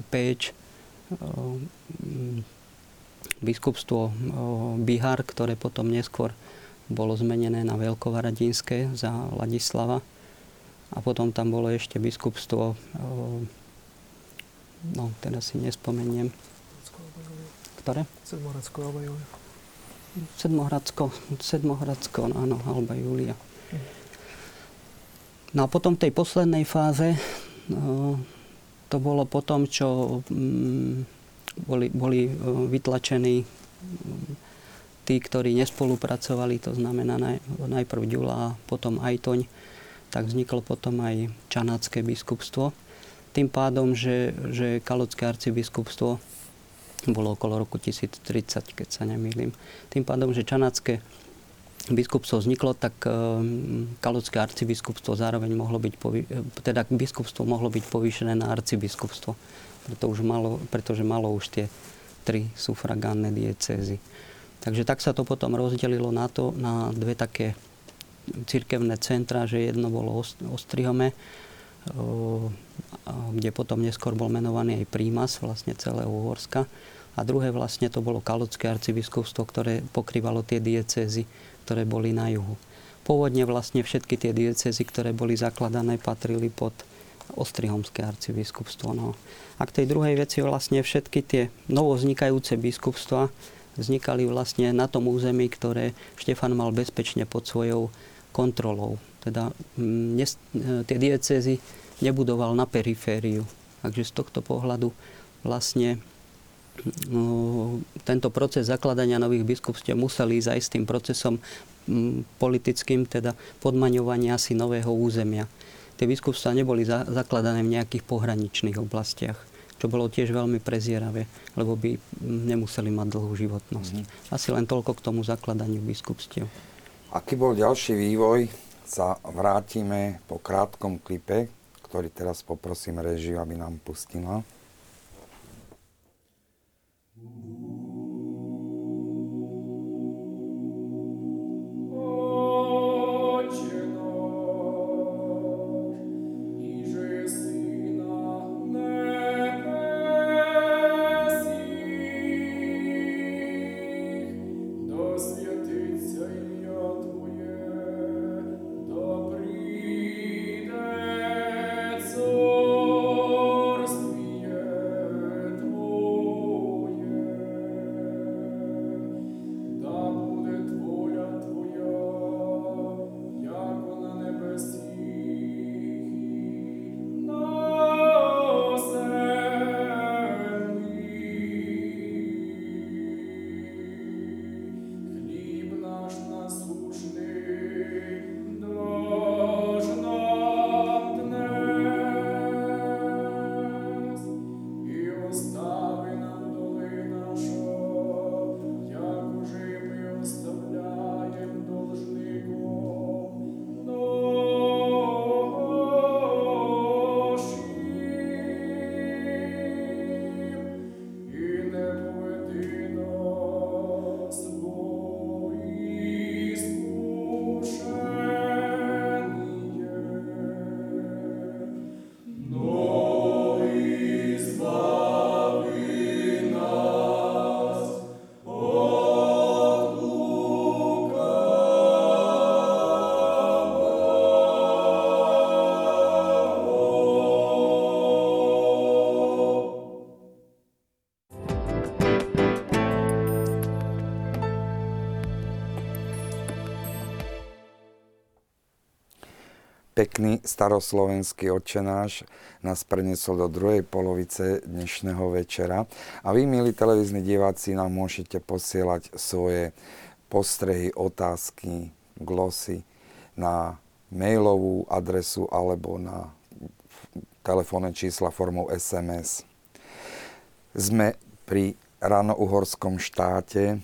Péč, biskupstvo Bihar, ktoré potom neskôr bolo zmenené na Veľkovaradinské za Ladislava. A potom tam bolo ešte biskupstvo, no teraz si nespomeniem. Ktoré? Sedmohradsko alebo Sedmohradsko, Sedmohradsko, no áno, Alba Julia. No a potom v tej poslednej fáze, no, to bolo potom, čo mm, boli, boli e, vytlačení mm, tí, ktorí nespolupracovali, to znamená naj, najprv Ďula a potom Ajtoň, tak vzniklo potom aj Čanácké biskupstvo. Tým pádom, že, že Kalocké arcibiskupstvo bolo okolo roku 1030, keď sa nemýlim. Tým pádom, že Čanacké biskupstvo vzniklo, tak Kalocké arcibiskupstvo zároveň mohlo byť, teda biskupstvo mohlo byť povýšené na arcibiskupstvo, preto už malo, pretože malo už tie tri sufragánne diecézy. Takže tak sa to potom rozdelilo na to, na dve také cirkevné centra, že jedno bolo Ostrihome, kde potom neskôr bol menovaný aj prímas vlastne celého Uhorska. A druhé vlastne to bolo Kalocké arcibiskupstvo, ktoré pokrývalo tie diecézy, ktoré boli na juhu. Pôvodne vlastne všetky tie diecézy, ktoré boli zakladané, patrili pod Ostrihomské arcibiskupstvo. No. A k tej druhej veci vlastne všetky tie novovznikajúce biskupstva vznikali vlastne na tom území, ktoré Štefan mal bezpečne pod svojou kontrolou. Teda mm, e, tie diecézy nebudoval na perifériu. Takže z tohto pohľadu vlastne no, tento proces zakladania nových biskupstiev museli ísť aj s tým procesom mm, politickým, teda podmaňovania si nového územia. Tie biskupstvá neboli za, zakladané v nejakých pohraničných oblastiach čo bolo tiež veľmi prezieravé, lebo by nemuseli mať dlhú životnosť. Mm-hmm. Asi len toľko k tomu zakladaniu biskupstiev. Aký bol ďalší vývoj, sa vrátime po krátkom klipe, ktorý teraz poprosím režiu, aby nám pustila. Pekný staroslovenský odčenáš nás prenesol do druhej polovice dnešného večera. A vy, milí televízni diváci, nám môžete posielať svoje postrehy, otázky, glosy na mailovú adresu alebo na telefónne čísla formou SMS. Sme pri ranouhorskom štáte.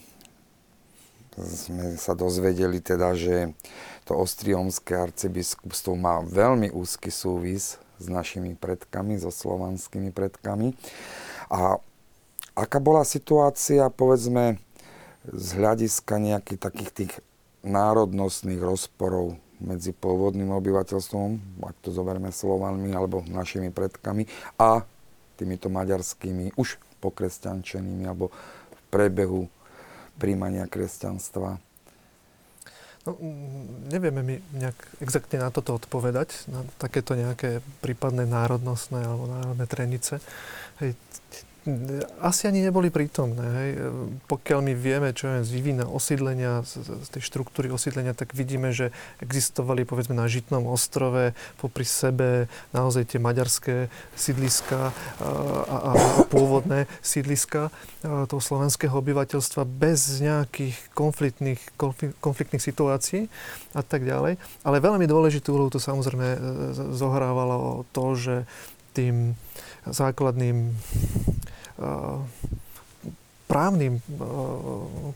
Sme sa dozvedeli teda, že to Ostriomské arcibiskupstvo má veľmi úzky súvis s našimi predkami, so slovanskými predkami. A aká bola situácia, povedzme, z hľadiska nejakých takých tých národnostných rozporov medzi pôvodným obyvateľstvom, ak to zoberieme Slovanmi alebo našimi predkami, a týmito maďarskými, už pokresťančenými alebo v prebehu príjmania kresťanstva. No, nevieme mi nejak exaktne na toto odpovedať, na takéto nejaké prípadné národnostné alebo národné trenice. Hej, asi ani neboli prítomné. Hej. Pokiaľ my vieme, čo je z vývina osídlenia, z, z tej štruktúry osídlenia, tak vidíme, že existovali povedzme na Žitnom ostrove popri sebe naozaj tie maďarské sídliska a, a, a pôvodné sídliska toho slovenského obyvateľstva bez nejakých konfliktných, konfliktných situácií a tak ďalej. Ale veľmi dôležitú úlohu to samozrejme e, zohrávalo to, že tým základným právnym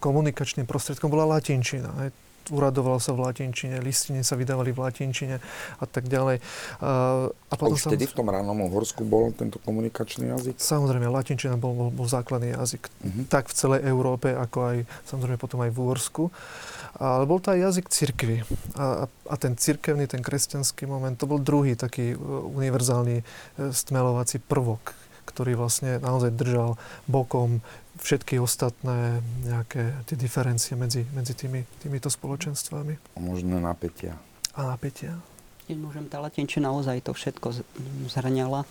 komunikačným prostriedkom bola latinčina. uradovalo sa v latinčine, listiny sa vydávali v latinčine a tak ďalej. A, a potom Už vtedy v tom ránom Uhorsku bol tento komunikačný jazyk? Samozrejme, latinčina bol, bol, bol základný jazyk. Uh-huh. Tak v celej Európe, ako aj samozrejme potom aj v Uhorsku. Ale bol to aj jazyk cirkvy. A, a ten cirkevný, ten kresťanský moment, to bol druhý taký univerzálny stmelovací prvok, ktorý vlastne naozaj držal bokom všetky ostatné nejaké tie diferencie medzi, medzi tými, týmito spoločenstvami. A možné napätia. A napätia. Môžem, tá latinčina naozaj to všetko zhrňala.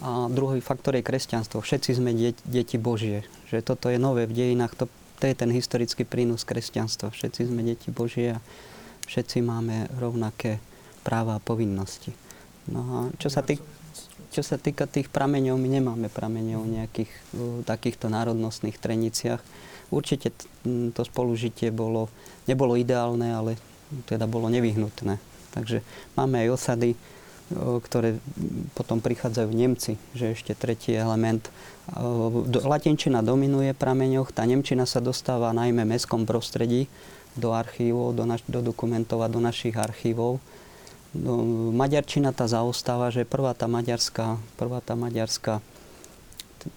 A druhý faktor je kresťanstvo. Všetci sme deti Božie. Že toto je nové v dejinách. To to je ten historický prínos kresťanstva. Všetci sme deti Božie a všetci máme rovnaké práva a povinnosti. No a čo sa, tý, čo sa týka tých prameňov, my nemáme prameňov nejakých uh, takýchto národnostných treniciach. Určite t- to spolužitie bolo, nebolo ideálne, ale teda bolo nevyhnutné. Takže máme aj osady, ktoré potom prichádzajú Nemci, že ešte tretí element. Latinčina dominuje prameňoch, tá Nemčina sa dostáva najmä v mestskom prostredí do archívov, do, naš, do dokumentov a do našich archívov. No, Maďarčina tá zaostáva, že prvá tá maďarská, prvá tá maďarská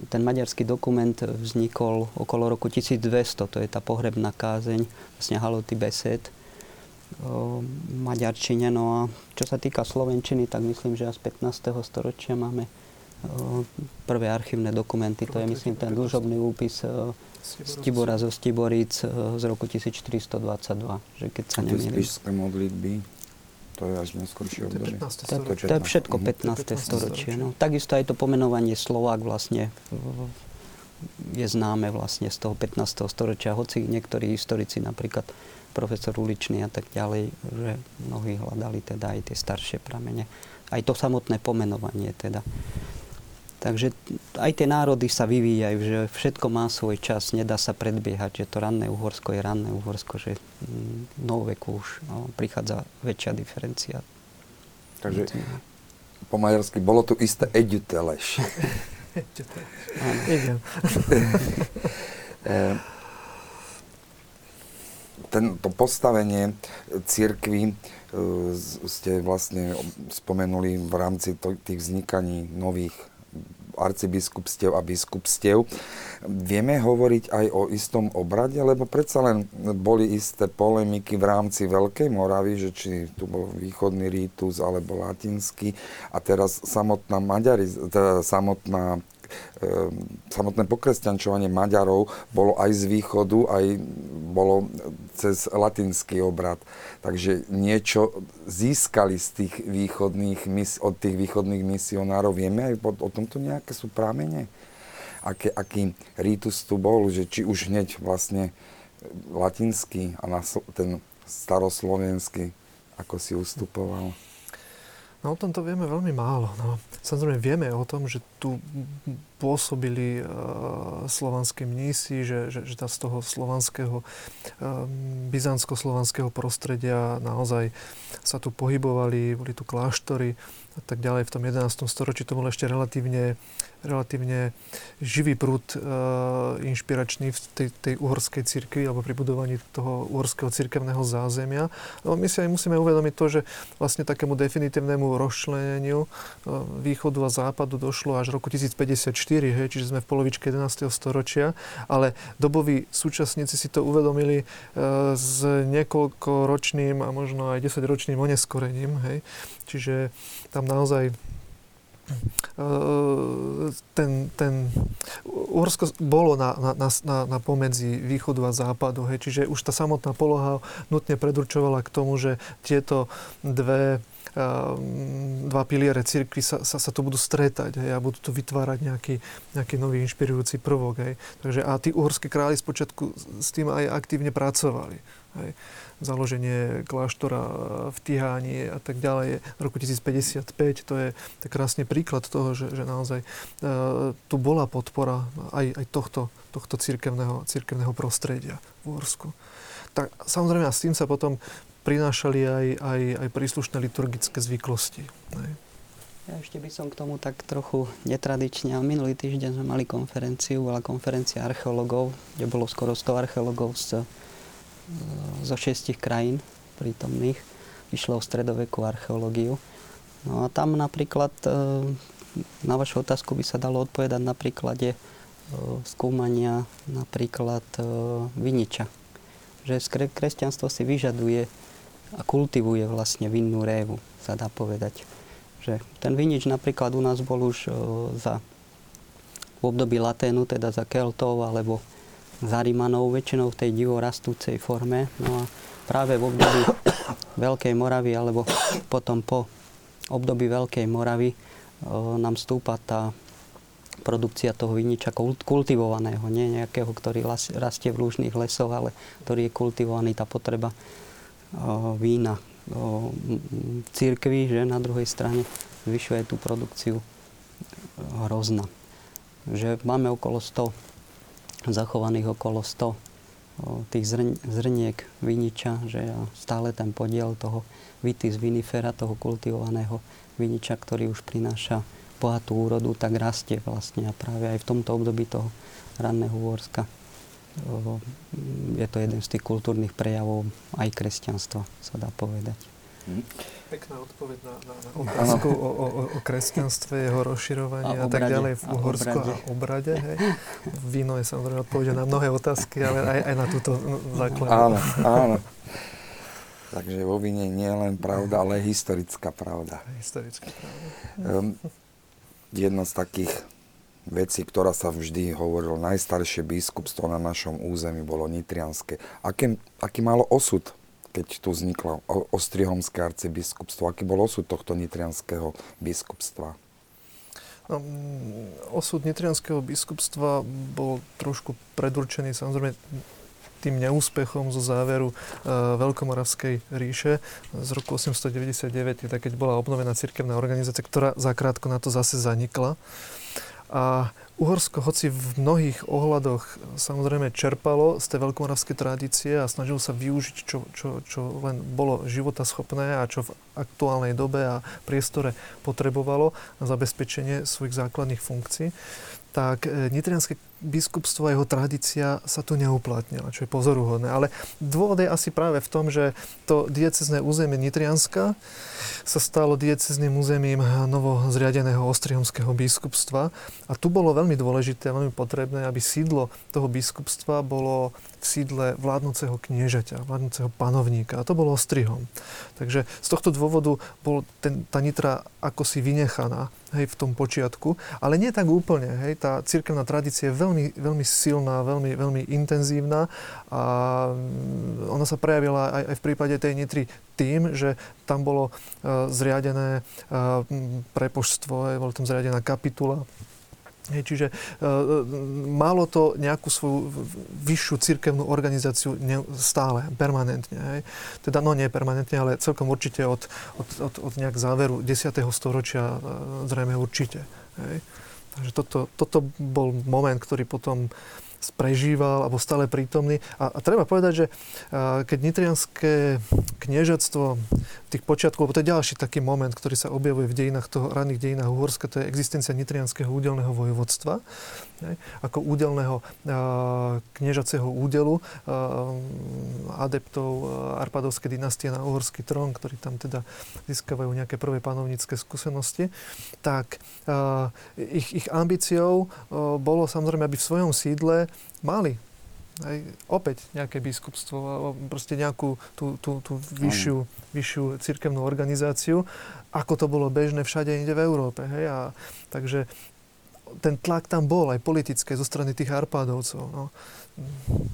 ten maďarský dokument vznikol okolo roku 1200, to je tá pohrebná kázeň, vlastne Haloty besed maďarčine. No a čo sa týka slovenčiny, tak myslím, že až z 15. storočia máme prvé archívne dokumenty. To je, myslím, ten dlžobný úpis Stibora zo Stiboríc z roku 1422, že keď sa nemýlim. modlitby, to je až neskôršie obdobie. To, to je všetko 15. storočie. No. Takisto aj to pomenovanie Slovák vlastne je známe vlastne z toho 15. storočia, hoci niektorí historici napríklad profesor Uličný a tak ďalej, že mnohí hľadali teda aj tie staršie pramene. Aj to samotné pomenovanie teda. Takže aj tie národy sa vyvíjajú, že všetko má svoj čas, nedá sa predbiehať, že to ranné Uhorsko je ranné Uhorsko, že v novoveku už no, prichádza väčšia diferencia. Takže po maďarsky bolo tu isté eďuteleš. Idem. Eh, to postavenie církvy e, ste vlastne spomenuli v rámci tých vznikaní nových arcibiskupstiev a biskupstiev. Vieme hovoriť aj o istom obrade, lebo predsa len boli isté polemiky v rámci Veľkej Moravy, že či tu bol východný rítus alebo latinský a teraz samotná Maďariz, teda samotná samotné pokresťančovanie Maďarov bolo aj z východu, aj bolo cez latinský obrad. Takže niečo získali z tých východných, od tých východných misionárov. Vieme aj o tomto nejaké sú prámene? Aké, aký rítus tu bol, že či už hneď vlastne latinský a ten staroslovenský, ako si ustupoval? No o tomto vieme veľmi málo. No. Samozrejme vieme o tom, že tu pôsobili uh, slovanské mnísi, že, že, že z toho slovanského, uh, byzantsko-slovanského prostredia naozaj sa tu pohybovali, boli tu kláštory a tak ďalej. V tom 11. storočí to bol ešte relatívne relatívne živý prúd e, inšpiračný v tej, tej uhorskej cirkvi alebo pri budovaní toho uhorského cirkevného zázemia. No, my si aj musíme uvedomiť to, že vlastne takému definitívnemu rozčleneniu e, východu a západu došlo až v roku 1054, hej, čiže sme v polovičke 11. storočia, ale doboví súčasníci si to uvedomili e, s niekoľkoročným a možno aj 10-ročným oneskorením. Hej. Čiže tam naozaj ten, ten Uhorsko bolo na, na, na, na pomedzi východu a západu, hej, čiže už tá samotná poloha nutne predurčovala k tomu, že tieto dve dva piliere cirkvi sa, sa, sa tu budú stretať hej, a budú tu vytvárať nejaký, nejaký nový inšpirujúci prvok. Hej. Takže a tí uhorskí králi spočiatku s tým aj aktívne pracovali. Hej založenie kláštora v Tiháni a tak ďalej v roku 1055. To je tak krásne príklad toho, že, že naozaj uh, tu bola podpora aj, aj tohto, tohto církevného, církevného prostredia v Uhorsku. Tak samozrejme a s tým sa potom prinášali aj, aj, aj príslušné liturgické zvyklosti. Hej. Ja ešte by som k tomu tak trochu netradične, ale minulý týždeň sme mali konferenciu, bola konferencia archeológov, kde bolo skoro 100 archeológov z zo šiestich krajín prítomných. Išlo o stredovekú archeológiu. No a tam napríklad e, na vašu otázku by sa dalo odpovedať na príklade e, skúmania napríklad viniča. Že kresťanstvo si vyžaduje a kultivuje vlastne vinnú révu, sa dá povedať. Že ten vinič napríklad u nás bol už za v období laténu, teda za Keltov alebo za Rimanov, väčšinou v tej divo rastúcej forme. No a práve v období Veľkej Moravy alebo potom po období Veľkej Moravy o, nám stúpa tá produkcia toho viniča kultivovaného, nie nejakého, ktorý rastie v lúžnych lesoch, ale ktorý je kultivovaný, tá potreba o, vína o, v církvi, že na druhej strane zvyšuje tú produkciu hrozna. Že máme okolo 100 zachovaných okolo 100 tých zrniek viniča, že stále ten podiel toho vitis vinifera, toho kultivovaného viniča, ktorý už prináša bohatú úrodu, tak rastie vlastne a práve aj v tomto období toho ranného Úorska je to jeden z tých kultúrnych prejavov aj kresťanstva, sa dá povedať. Pekná odpoveď na, na, na otázku o, o, o kresťanstve, jeho rozširovanie a, a tak ďalej v Uhorsku a obrade. Hej. Víno je samozrejme odpoveď na mnohé otázky, ale aj, aj na túto základu. Áno, áno. Takže vo víne nie len pravda, ale historická pravda. Historická pravda. Um, jedna z takých vecí, ktorá sa vždy hovorilo, najstaršie biskupstvo na našom území bolo Nitrianské. Aký, aký malo osud keď tu vzniklo Ostrihomské arcibiskupstvo? Aký bol osud tohto nitrianského biskupstva? No, osud nitrianského biskupstva bol trošku predurčený samozrejme tým neúspechom zo záveru uh, Veľkomoravskej ríše z roku 899, teda keď bola obnovená cirkevná organizácia, ktorá zakrátko na to zase zanikla. A Uhorsko, hoci v mnohých ohľadoch samozrejme čerpalo z tej veľkomoravskej tradície a snažil sa využiť, čo, čo, čo len bolo životaschopné a čo v aktuálnej dobe a priestore potrebovalo na zabezpečenie svojich základných funkcií, tak e, nitrianské biskupstvo a jeho tradícia sa tu neuplatnila, čo je pozoruhodné. Ale dôvod je asi práve v tom, že to diecezné územie Nitrianska sa stalo diecezným územím novo zriadeného Ostrihomského biskupstva. A tu bolo veľmi dôležité veľmi potrebné, aby sídlo toho biskupstva bolo v sídle vládnoceho kniežaťa, vládnoceho panovníka. A to bolo Ostrihom. Takže z tohto dôvodu bol ten, tá Nitra ako si vynechaná hej, v tom počiatku. Ale nie tak úplne. Hej. Tá církevná tradícia je veľmi, veľmi silná, veľmi, veľmi intenzívna a mm, ona sa prejavila aj, aj v prípade tej Nitry tým, že tam bolo uh, zriadené uh, prepožstvo, bolo tam zriadená kapitula Hej, čiže e, malo to nejakú svoju vyššiu cirkevnú organizáciu ne, stále, permanentne. Hej. Teda, no nie permanentne, ale celkom určite od, od, od, od nejak záveru 10. storočia e, zrejme určite. Hej. Takže toto, toto bol moment, ktorý potom prežíval alebo stále prítomný. A, a treba povedať, že a, keď nitrianské kniežatstvo v tých počiatkoch, to je ďalší taký moment, ktorý sa objavuje v dejinách toho, ranných dejinách Uhorska, to je existencia nitrianského údelného vojvodstva, ne, ako údelného a, kniežaceho údelu a, adeptov Arpadovskej dynastie na uhorský trón, ktorí tam teda získavajú nejaké prvé panovnícke skúsenosti, tak ich, ich ambíciou bolo samozrejme, aby v svojom sídle mali aj opäť nejaké biskupstvo alebo proste nejakú tú, tú, tú vyššiu, vyššiu cirkevnú organizáciu, ako to bolo bežné všade inde v Európe. Hej? A, takže ten tlak tam bol aj politické zo strany tých Arpádovcov. No.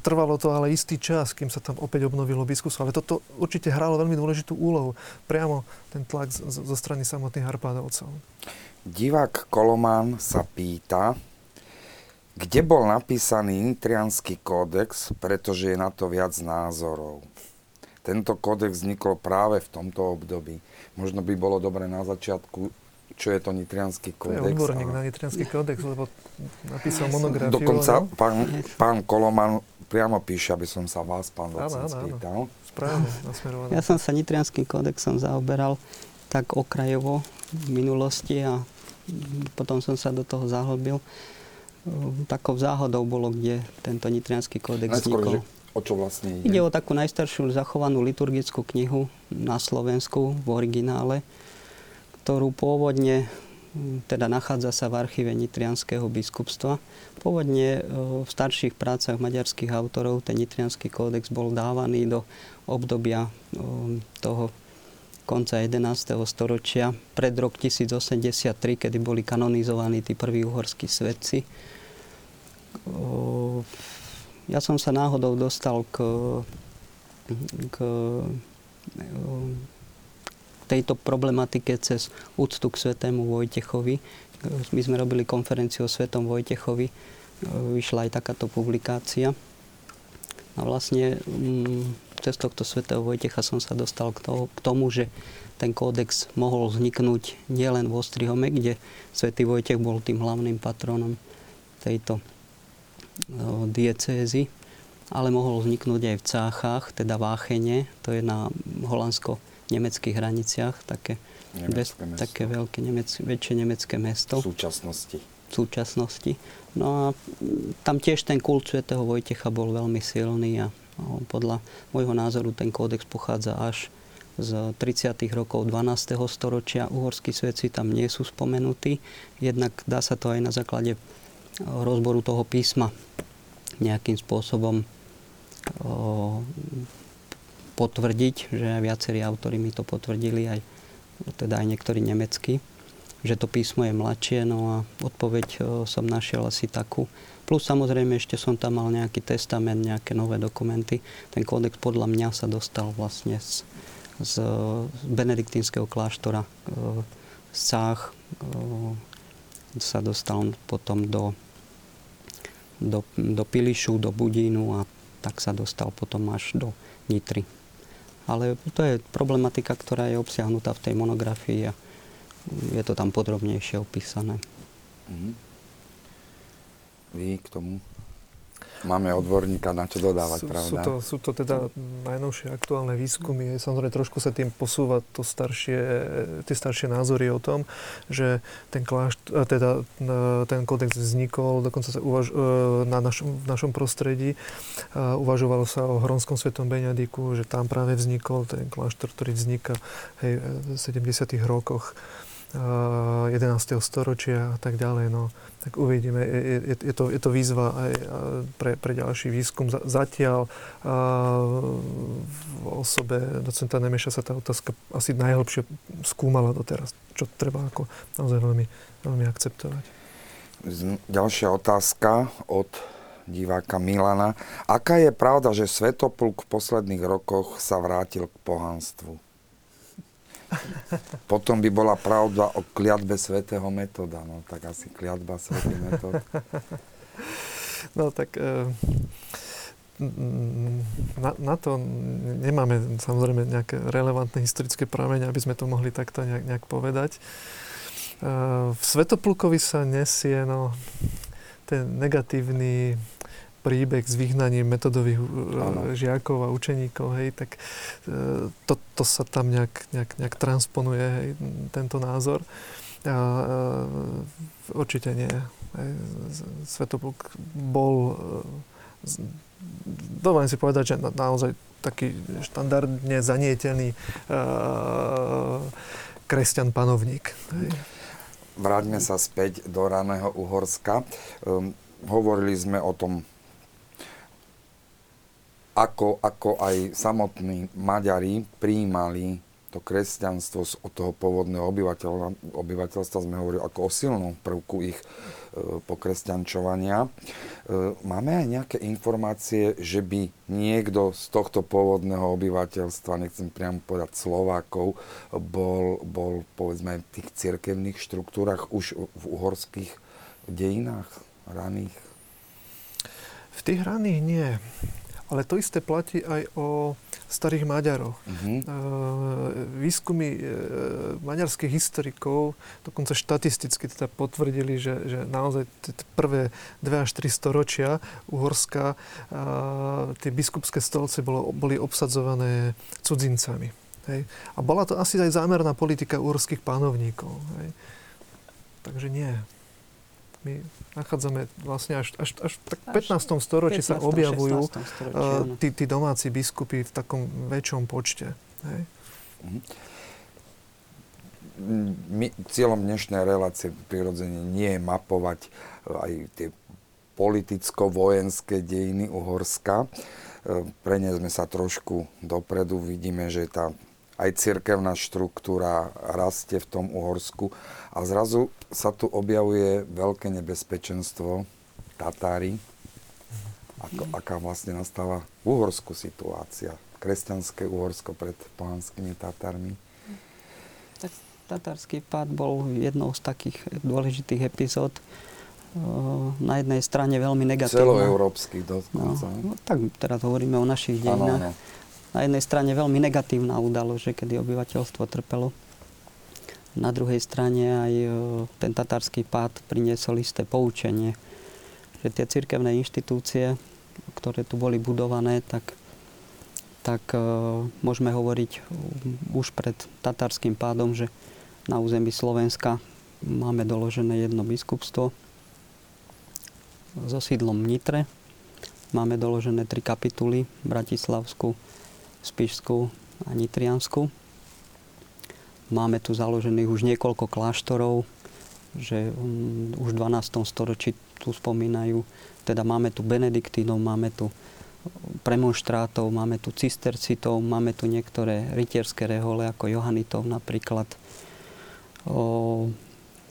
Trvalo to ale istý čas, kým sa tam opäť obnovilo biskupstvo. Ale toto určite hralo veľmi dôležitú úlohu. Priamo ten tlak zo strany samotných Arpádovcov. Divák Kolomán sa pýta, kde bol napísaný Nitrianský kódex, pretože je na to viac názorov. Tento kódex vznikol práve v tomto období. Možno by bolo dobre na začiatku, čo je to Nitrianský kódex. To je odborník ale... na Nitrianský kódex, lebo napísal monografiu. Dokonca ale... pán, pán Koloman priamo píše, aby som sa vás, pán docent, spýtal. Správne, nasmerované. Ja som sa Nitrianským kódexom zaoberal tak okrajovo v minulosti a potom som sa do toho zahlbil. Takou záhodou bolo, kde tento nitrianský kódex Najskôr, vznikol. O čo vlastne ide? Ide o takú najstaršiu zachovanú liturgickú knihu na Slovensku v originále, ktorú pôvodne teda nachádza sa v archíve Nitrianského biskupstva. Pôvodne e, v starších prácach maďarských autorov ten Nitrianský kódex bol dávaný do obdobia e, toho konca 11. storočia, pred rok 1083, kedy boli kanonizovaní tí prví uhorskí svetci. E, ja som sa náhodou dostal k, k tejto problematike cez úctu k svetému Vojtechovi. My sme robili konferenciu o svetom Vojtechovi, vyšla aj takáto publikácia. A vlastne mm, cez tohto svetého Vojtecha som sa dostal k, to, k tomu, že ten kódex mohol vzniknúť nielen v Ostrihome, kde svätý Vojtech bol tým hlavným patronom tejto diecézy, ale mohol vzniknúť aj v Cáchach, teda v Áchene, to je na holandsko nemeckých hraniciach, také, bez, také veľké nemec, väčšie nemecké mesto. V súčasnosti. V súčasnosti. No a tam tiež ten kult svätého Vojtecha bol veľmi silný a no, podľa môjho názoru ten kódex pochádza až z 30. rokov 12. storočia. Uhorskí svetci tam nie sú spomenutí. Jednak dá sa to aj na základe rozboru toho písma nejakým spôsobom potvrdiť, že viacerí autory mi to potvrdili, aj, teda aj niektorí nemeckí, že to písmo je mladšie, no a odpoveď e, som našiel asi takú. Plus samozrejme ešte som tam mal nejaký testament, nejaké nové dokumenty. Ten kódex podľa mňa sa dostal vlastne z, z, benediktínskeho kláštora, e, z Cách, e, sa dostal potom do, do, do Pilišu, do Budínu a tak sa dostal potom až do Nitry. Ale to je problematika, ktorá je obsiahnutá v tej monografii a je to tam podrobnejšie opísané. Mm-hmm. Vy k tomu? Máme odborníka na čo dodávať, sú, pravda? Sú to, sú to teda najnovšie aktuálne výskumy. Samozrejme, trošku sa tým posúva to staršie, tie staršie názory o tom, že ten, klášt, teda, ten kódex vznikol, dokonca sa uvaž, na našom, v našom prostredí. Uvažovalo sa o Hronskom svetom Beňadiku, že tam práve vznikol ten kláštor, ktorý vzniká hej, v 70. rokoch 11. storočia a tak ďalej. No, tak uvidíme. Je, je, je, to, je to výzva aj pre, pre ďalší výskum. Zatiaľ v osobe docenta Nemeša sa tá otázka asi najhlbšie skúmala doteraz, čo treba ako naozaj veľmi, veľmi akceptovať. Ďalšia otázka od diváka Milana. Aká je pravda, že Svetopluk v posledných rokoch sa vrátil k pohanstvu? Potom by bola pravda o kliatbe svätého metoda. No tak asi kliatba svätý metod. No tak e, na, na to nemáme samozrejme nejaké relevantné historické pramene, aby sme to mohli takto nejak, nejak povedať. E, v Svetoplukovi sa nesie no, ten negatívny príbeh s vyhnaním metodových ano. žiakov a učeníkov, hej, tak e, to, to sa tam nejak, nejak, nejak transponuje, hej, tento názor. A, a určite nie. Svetopluk bol, dovolím si povedať, že na, naozaj taký štandardne zanietený uh, kresťan panovník. Hej. Vráťme sa späť do raného Uhorska. Um, hovorili sme o tom ako, ako aj samotní Maďari prijímali to kresťanstvo od toho pôvodného obyvateľa, obyvateľstva, sme hovorili ako o silnom prvku ich e, pokresťančovania. E, máme aj nejaké informácie, že by niekto z tohto pôvodného obyvateľstva, nechcem priamo povedať Slovákov, bol, bol povedzme v tých cirkevných štruktúrach už v uhorských dejinách raných? V tých raných nie. Ale to isté platí aj o starých Maďaroch. Uh-huh. Výskumy e, maďarských historikov dokonca štatisticky teda potvrdili, že, že naozaj prvé dve až tri storočia Uhorska tie biskupské stolce bolo, boli obsadzované cudzincami. Hej. A bola to asi aj zámerná politika uhorských pánovníkov. Hej. Takže nie. My nachádzame vlastne až, až, až tak v Až 15. storočí sa 15., objavujú 16. storočí, uh, tí, tí domáci biskupy v takom väčšom počte. Hej? My, cieľom dnešnej relácie prirodzene nie je mapovať e, aj tie politicko-vojenské dejiny Uhorska. E, Preniesme sa trošku dopredu, vidíme, že tá aj cirkevná štruktúra rastie v tom Uhorsku a zrazu sa tu objavuje veľké nebezpečenstvo Tatári. Ako, aká vlastne nastáva v Uhorsku situácia? Kresťanské Uhorsko pred pohanskými Tatármi. Tak tatársky pád bol jednou z takých dôležitých epizód. E, Na jednej strane veľmi negatívna. Celoeurópskych No, dokonca. no, tak teraz hovoríme o našich dejinách. áno. Na jednej strane veľmi negatívna udalosť, že kedy obyvateľstvo trpelo. Na druhej strane aj e, ten tatársky pád priniesol isté poučenie, že tie cirkevné inštitúcie, ktoré tu boli budované, tak, tak e, môžeme hovoriť už pred tatárským pádom, že na území Slovenska máme doložené jedno biskupstvo so sídlom Nitre. Máme doložené tri kapituly, Bratislavskú, Spišskú a Nitriansku. Máme tu založených už niekoľko kláštorov, že um, už v 12. storočí tu spomínajú, teda máme tu benediktínov, máme tu premonštrátov, máme tu cistercitov, máme tu niektoré rytierské rehole ako Johanitov napríklad. O,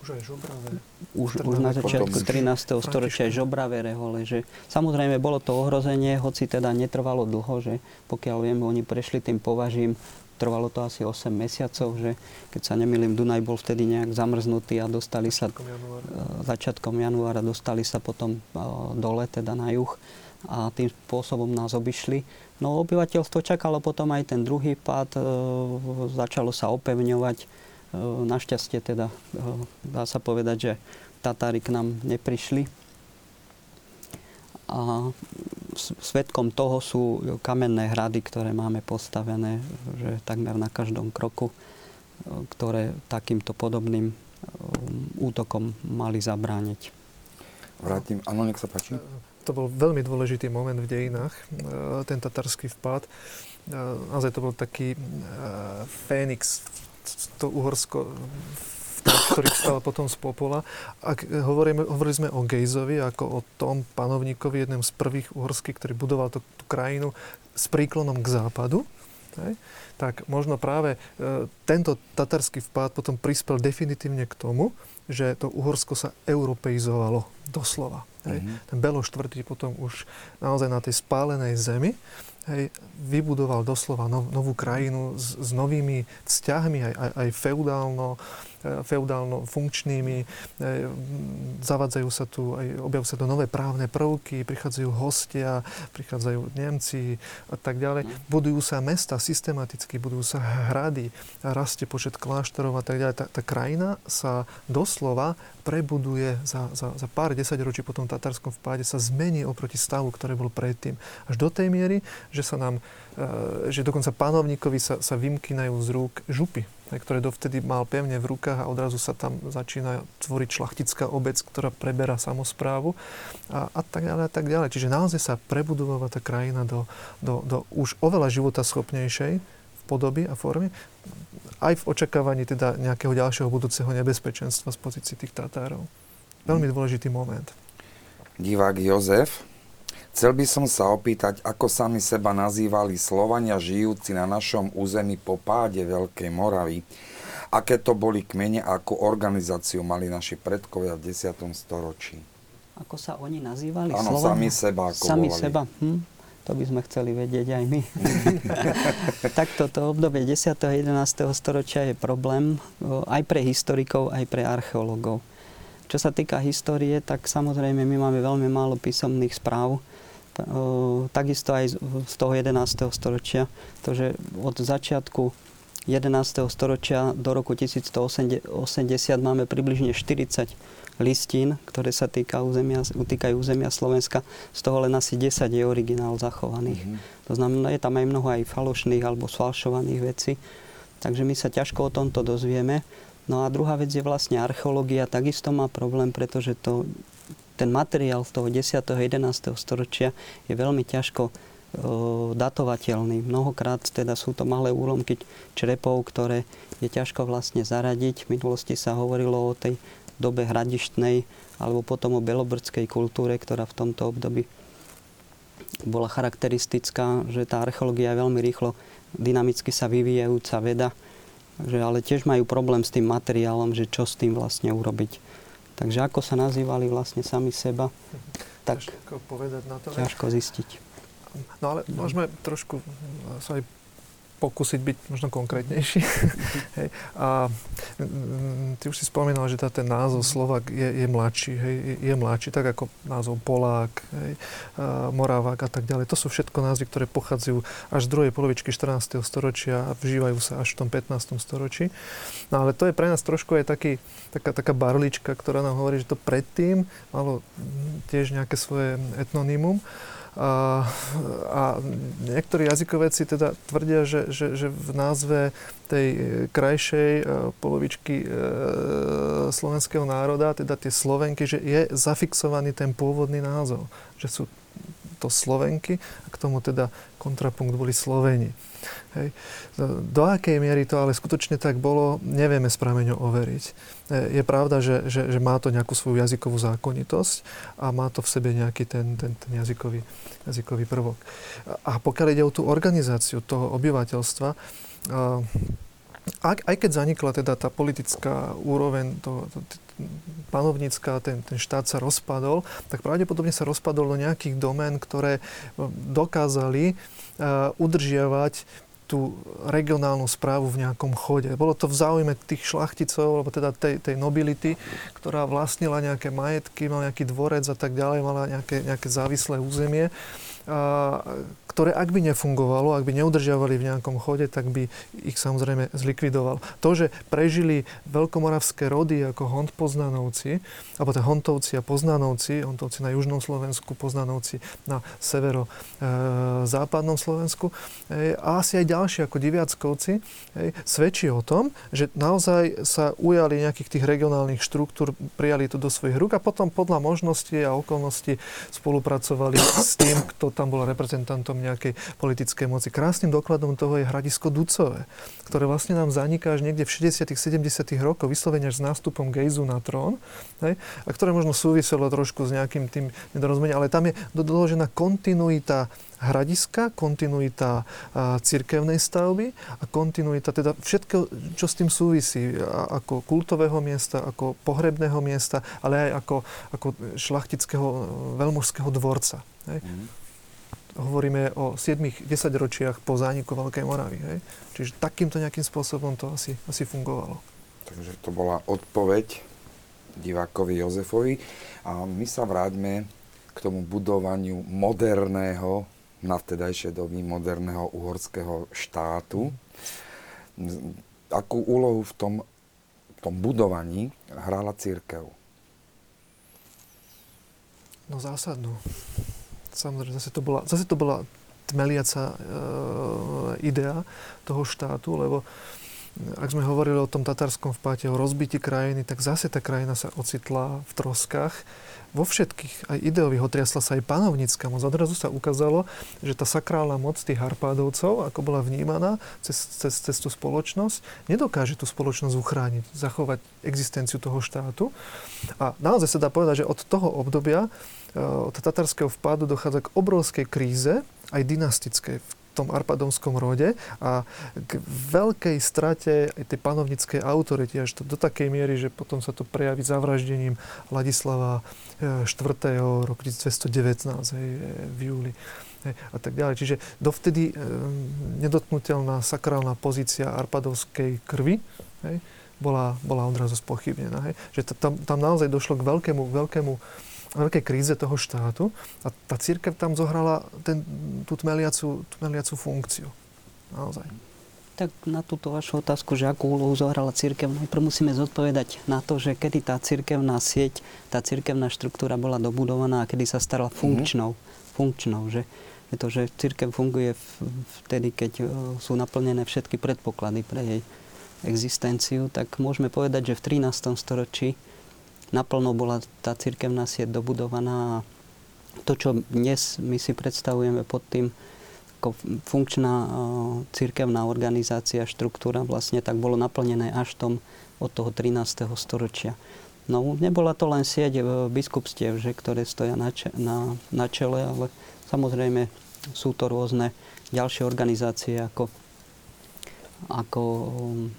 Už aj žobravé. už, už na začiatku už 13. storočia aj žobravé rehole, že samozrejme bolo to ohrozenie, hoci teda netrvalo dlho, že pokiaľ viem, oni prešli tým považím, trvalo to asi 8 mesiacov, že keď sa nemýlim, Dunaj bol vtedy nejak zamrznutý a dostali sa Začiatkom januára. e, začiatkom januára dostali sa potom e, dole, teda na juh a tým spôsobom nás obišli. No obyvateľstvo čakalo potom aj ten druhý pád, e, začalo sa opevňovať. E, Našťastie teda e, dá sa povedať, že Tatári k nám neprišli. A s- svedkom toho sú kamenné hrady, ktoré máme postavené, že takmer na každom kroku, e, ktoré takýmto podobným útokom mali zabrániť. Vrátim, áno, nech sa páči. To bol veľmi dôležitý moment v dejinách, ten tatarský vpád. Naozaj to bol taký fénix, to Uhorsko, ktorý vstal potom z popola. Ak hovoríme, hovorili sme o Gejzovi ako o tom panovníkovi, jednom z prvých uhorských, ktorý budoval tú, tú krajinu s príklonom k západu, hej, tak možno práve e, tento tatarský vpád potom prispel definitívne k tomu, že to Uhorsko sa europeizovalo doslova. Hej. Mhm. Ten Belo štvrtý potom už naozaj na tej spálenej zemi hej, vybudoval doslova nov, novú krajinu s, s novými vzťahmi, aj, aj, aj feudálno, e, feudálno funkčnými. E, Zavadzajú sa tu, aj objavujú sa tu nové právne prvky, prichádzajú hostia, prichádzajú Nemci a tak ďalej. Budujú sa mesta systematicky, budujú sa hrady, rastie počet kláštorov a tak ďalej. Tá, tá krajina sa doslova prebuduje za, za, za pár desaťročí po tom tatarskom vpáde, sa zmení oproti stavu, ktorý bol predtým. Až do tej miery, že sa nám, že dokonca panovníkovi sa, sa vymkynajú z rúk župy, e, ktoré dovtedy mal pevne v rukách a odrazu sa tam začína tvoriť šlachtická obec, ktorá preberá samozprávu a, a tak ďalej a tak ďalej. Čiže naozaj sa prebudováva tá krajina do, do, do už oveľa života schopnejšej v podoby a forme, aj v očakávaní teda nejakého ďalšieho budúceho nebezpečenstva z pozícií tých Tatárov. Veľmi dôležitý moment. Divák Jozef, chcel by som sa opýtať, ako sami seba nazývali Slovania žijúci na našom území po páde Veľkej Moravy. Aké to boli kmene a akú organizáciu mali naši predkovia v 10. storočí? Ako sa oni nazývali? Áno, sami seba ako Sami volali. seba. Hm? To by sme chceli vedieť aj my. tak toto obdobie 10. a 11. storočia je problém aj pre historikov, aj pre archeológov. Čo sa týka histórie, tak samozrejme my máme veľmi málo písomných správ. O, takisto aj z- toho 11. storočia. To, že od začiatku 11. storočia do roku 1180 máme približne 40 listín, ktoré sa týka územia, týkajú územia Slovenska. Z toho len asi 10 je originál zachovaných. Mhm. To znamená, je tam aj mnoho aj falošných alebo sfalšovaných vecí. Takže my sa ťažko o tomto dozvieme. No a druhá vec je vlastne archeológia takisto má problém, pretože to, ten materiál z toho 10. a 11. storočia je veľmi ťažko datovateľný. Mnohokrát teda sú to malé úlomky črepov, ktoré je ťažko vlastne zaradiť. V minulosti sa hovorilo o tej dobe hradištnej alebo potom o belobrdskej kultúre, ktorá v tomto období bola charakteristická, že tá archeológia je veľmi rýchlo dynamicky sa vyvíjajúca veda, že ale tiež majú problém s tým materiálom, že čo s tým vlastne urobiť. Takže ako sa nazývali vlastne sami seba, tak ťažko povedať na to. Ťažko zistiť. No ale môžeme trošku sa aj pokúsiť byť možno konkrétnejší. hej. A ty už si spomínal, že tá, ten názov Slovak je, je mladší, hej, je mladší, tak ako názov Polák, hej, a Moravák a tak ďalej. To sú všetko názvy, ktoré pochádzajú až z druhej polovičky 14. storočia a vžívajú sa až v tom 15. storočí. No ale to je pre nás trošku aj taký, taká, taká barlička, ktorá nám hovorí, že to predtým malo tiež nejaké svoje etnonymum. A, a niektorí jazykovedci teda tvrdia, že, že, že v názve tej krajšej e, polovičky e, slovenského národa, teda tie Slovenky, že je zafixovaný ten pôvodný názov. Že sú to Slovenky a k tomu teda kontrapunkt boli Sloveni. Hej. Do akej miery to ale skutočne tak bolo, nevieme s prameňou overiť. E, je pravda, že, že, že má to nejakú svoju jazykovú zákonitosť a má to v sebe nejaký ten, ten, ten jazykový, jazykový prvok. A pokiaľ ide o tú organizáciu toho obyvateľstva, aj, aj keď zanikla teda tá politická úroveň, to, to, panovnícka, ten, ten štát sa rozpadol, tak pravdepodobne sa rozpadol do nejakých domén, ktoré dokázali uh, udržiavať tú regionálnu správu v nejakom chode. Bolo to v záujme tých šlachticov, alebo teda tej, tej nobility, ktorá vlastnila nejaké majetky, mala nejaký dvorec a tak ďalej, mala nejaké, nejaké závislé územie ktoré ak by nefungovalo, ak by neudržiavali v nejakom chode, tak by ich samozrejme zlikvidoval. To, že prežili veľkomoravské rody ako Hont Poznanovci, alebo teda Hontovci a Poznanovci, Hontovci na južnom Slovensku, Poznanovci na severo-západnom e, Slovensku, e, a asi aj ďalší ako Diviackovci, svedčí o tom, že naozaj sa ujali nejakých tých regionálnych štruktúr, prijali to do svojich rúk a potom podľa možností a okolností spolupracovali s tým, kto tam bol reprezentantom nejakej politickej moci. Krásnym dokladom toho je hradisko Ducové, ktoré vlastne nám zaniká až niekde v 60 70 rokoch, vyslovene až s nástupom Gejzu na trón, hej, a ktoré možno súviselo trošku s nejakým tým nedorozumením, ale tam je doložená kontinuita hradiska, kontinuita cirkevnej stavby a kontinuita teda všetko, čo s tým súvisí, ako kultového miesta, ako pohrebného miesta, ale aj ako, ako šlachtického veľmožského dvorca. Hej. Mm hovoríme o 7-10 ročiach po zániku Veľkej Moravy. Hej? Čiže takýmto nejakým spôsobom to asi, asi fungovalo. Takže to bola odpoveď divákovi Jozefovi. A my sa vráťme k tomu budovaniu moderného, na vtedajšie doby moderného uhorského štátu. Akú úlohu v tom, v tom budovaní hrala církev? No zásadnú. Samozrejme, zase to bola, zase to bola tmeliaca e, idea toho štátu, lebo ak sme hovorili o tom tatarskom vpáte, o rozbití krajiny, tak zase tá krajina sa ocitla v troskách. Vo všetkých, aj ideových, otriasla sa aj panovnícka moc. Odrazu sa ukázalo, že tá sakrálna moc tých Harpádovcov, ako bola vnímaná cez, cez, cez tú spoločnosť, nedokáže tú spoločnosť uchrániť, zachovať existenciu toho štátu. A naozaj sa dá povedať, že od toho obdobia od tatarského vpádu dochádza k obrovskej kríze, aj dynastickej v tom arpadonskom rode a k veľkej strate aj tej panovnickej autority, až to do takej miery, že potom sa to prejaví zavraždením Ladislava IV. Eh, roku 1219 hej, v júli. A tak ďalej. Čiže dovtedy e, nedotknutelná sakrálna pozícia arpadovskej krvi hej, bola, bola odrazu spochybnená. Hej. Že tam, tam naozaj došlo k veľkému, veľkému veľkej kríze toho štátu a tá církev tam zohrala ten, tú tmeliacu, tmeliacu funkciu. Naozaj. Tak na túto vašu otázku, že akú úlohu zohrala církev, najprv musíme zodpovedať na to, že kedy tá církevná sieť, tá církevná štruktúra bola dobudovaná a kedy sa stala mhm. funkčnou. Mm-hmm. funkčnou že je to, že církev funguje vtedy, keď e, sú naplnené všetky predpoklady pre jej existenciu, tak môžeme povedať, že v 13. storočí naplno bola tá cirkevná sieť dobudovaná a to, čo dnes my si predstavujeme pod tým ako funkčná cirkevná organizácia, štruktúra vlastne, tak bolo naplnené až tom od toho 13. storočia. No, nebola to len sieť e, biskupstiev, že, ktoré stoja na, na, na čele, ale samozrejme sú to rôzne ďalšie organizácie ako, ako um,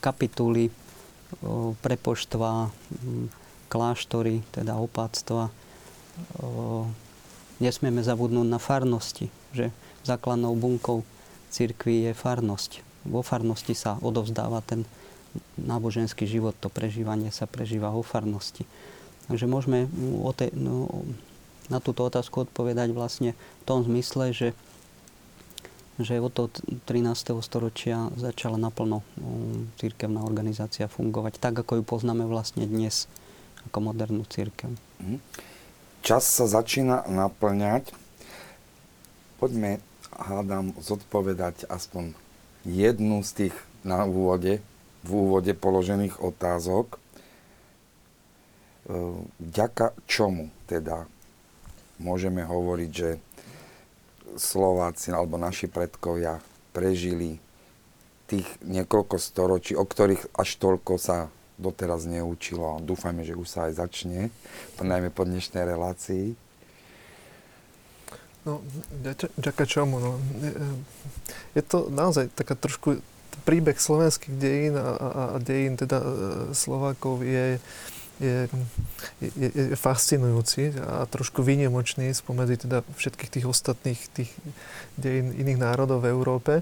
kapituly, prepoštva, kláštory, teda opáctva. Nesmieme zabudnúť na farnosti, že základnou bunkou cirkvi je farnosť. Vo farnosti sa odovzdáva ten náboženský život, to prežívanie sa prežíva vo farnosti. Takže môžeme o te, no, na túto otázku odpovedať vlastne v tom zmysle, že, že od toho 13. storočia začala naplno um, církevná organizácia fungovať tak, ako ju poznáme vlastne dnes ako modernú církev. Mhm. Čas sa začína naplňať. Poďme, hádam, zodpovedať aspoň jednu z tých na úvode v úvode položených otázok. Vďaka čomu teda môžeme hovoriť, že Slováci alebo naši predkovia prežili tých niekoľko storočí, o ktorých až toľko sa doteraz neučilo. Dúfajme, že už sa aj začne, najmä po dnešnej relácii. No, ďaká čomu? No. Je to naozaj taká trošku príbeh slovenských dejín a, a, a dejín teda e, Slovákov je, je, je, je fascinujúci a trošku výnimočný spomedzi teda všetkých tých ostatných tých dejín iných národov v Európe,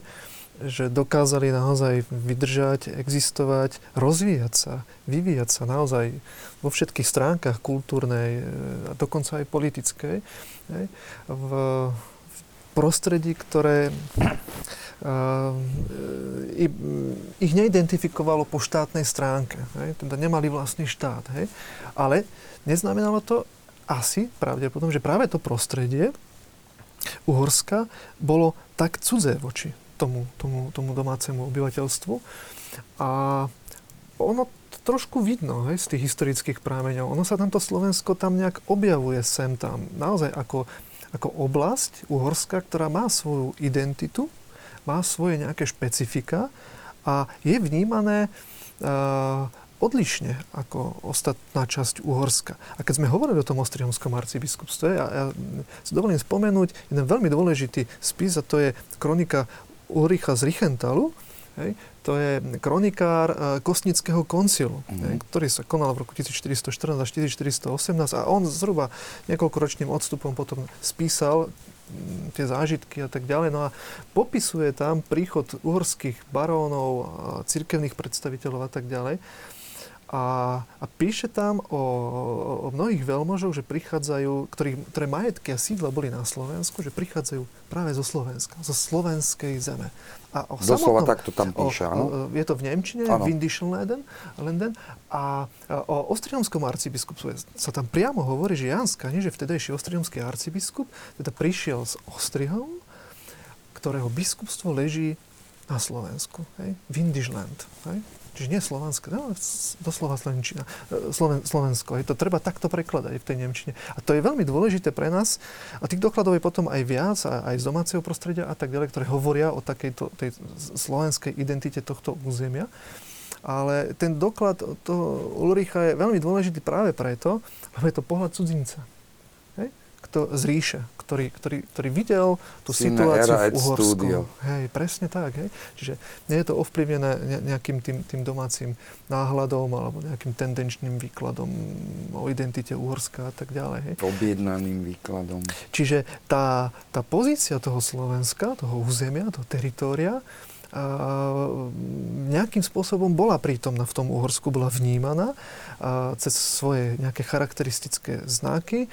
že dokázali naozaj vydržať, existovať, rozvíjať sa, vyvíjať sa naozaj vo všetkých stránkach kultúrnej e, a dokonca aj politickej. V, prostredí, ktoré Ehm, ich neidentifikovalo po štátnej stránke. Hej? Teda nemali vlastný štát. Hej? Ale neznamenalo to asi pravdepodobne, že práve to prostredie Uhorska bolo tak cudzé voči tomu, tomu, tomu domácemu obyvateľstvu. A ono trošku vidno hej, z tých historických prámeňov. Ono sa tamto Slovensko tam nejak objavuje sem tam. Naozaj ako, ako oblasť Uhorska, ktorá má svoju identitu, má svoje nejaké špecifika a je vnímané uh, odlišne ako ostatná časť Uhorska. A keď sme hovorili o tom Ostriomskom arcibiskupstve, ja, ja si dovolím spomenúť jeden veľmi dôležitý spis, a to je kronika Ulricha z Richentalu, hej, to je kronikár uh, Kostnického koncilu, mm-hmm. ktorý sa konal v roku 1414 až 1418 a on zhruba niekoľkoročným odstupom potom spísal tie zážitky a tak ďalej. No a popisuje tam príchod uhorských barónov, cirkevných predstaviteľov a tak ďalej. A, a píše tam o, o mnohých veľmožoch, že prichádzajú, ktorý, ktoré majetky a sídla boli na Slovensku, že prichádzajú práve zo Slovenska, zo slovenskej zeme. A o Doslova samotnom, takto tam píše, áno? Je to v Nemčine, ano. Windischenleden, Lenden, a o Ostriomskom arcibiskupstve sa tam priamo hovorí, že Jan Skani, že vtedajší ostriomský arcibiskup, teda prišiel z Ostrihom, ktorého biskupstvo leží na Slovensku, hej? Windischland, hej? Čiže nie Slovensko, no, doslova Slovenčina, e, Sloven, Slovensko. Je to treba takto prekladať v tej Nemčine. A to je veľmi dôležité pre nás. A tých dokladov je potom aj viac, aj z domáceho prostredia a tak ďalej, ktoré hovoria o takejto tej slovenskej identite tohto územia. Ale ten doklad toho Ulricha je veľmi dôležitý práve preto, lebo je to pohľad cudzinca. Kto z ríše, ktorý, ktorý, ktorý videl tú Sine situáciu v Uhorsku. Studio. Hej, presne tak. Hej. Čiže nie je to ovplyvnené nejakým tým, tým domácim náhľadom alebo nejakým tendenčným výkladom o identite Uhorska a tak ďalej. Hej. Objednaným výkladom. Čiže tá, tá pozícia toho Slovenska, toho územia, toho teritória, nejakým spôsobom bola prítomná v tom Uhorsku, bola vnímaná cez svoje nejaké charakteristické znaky. E,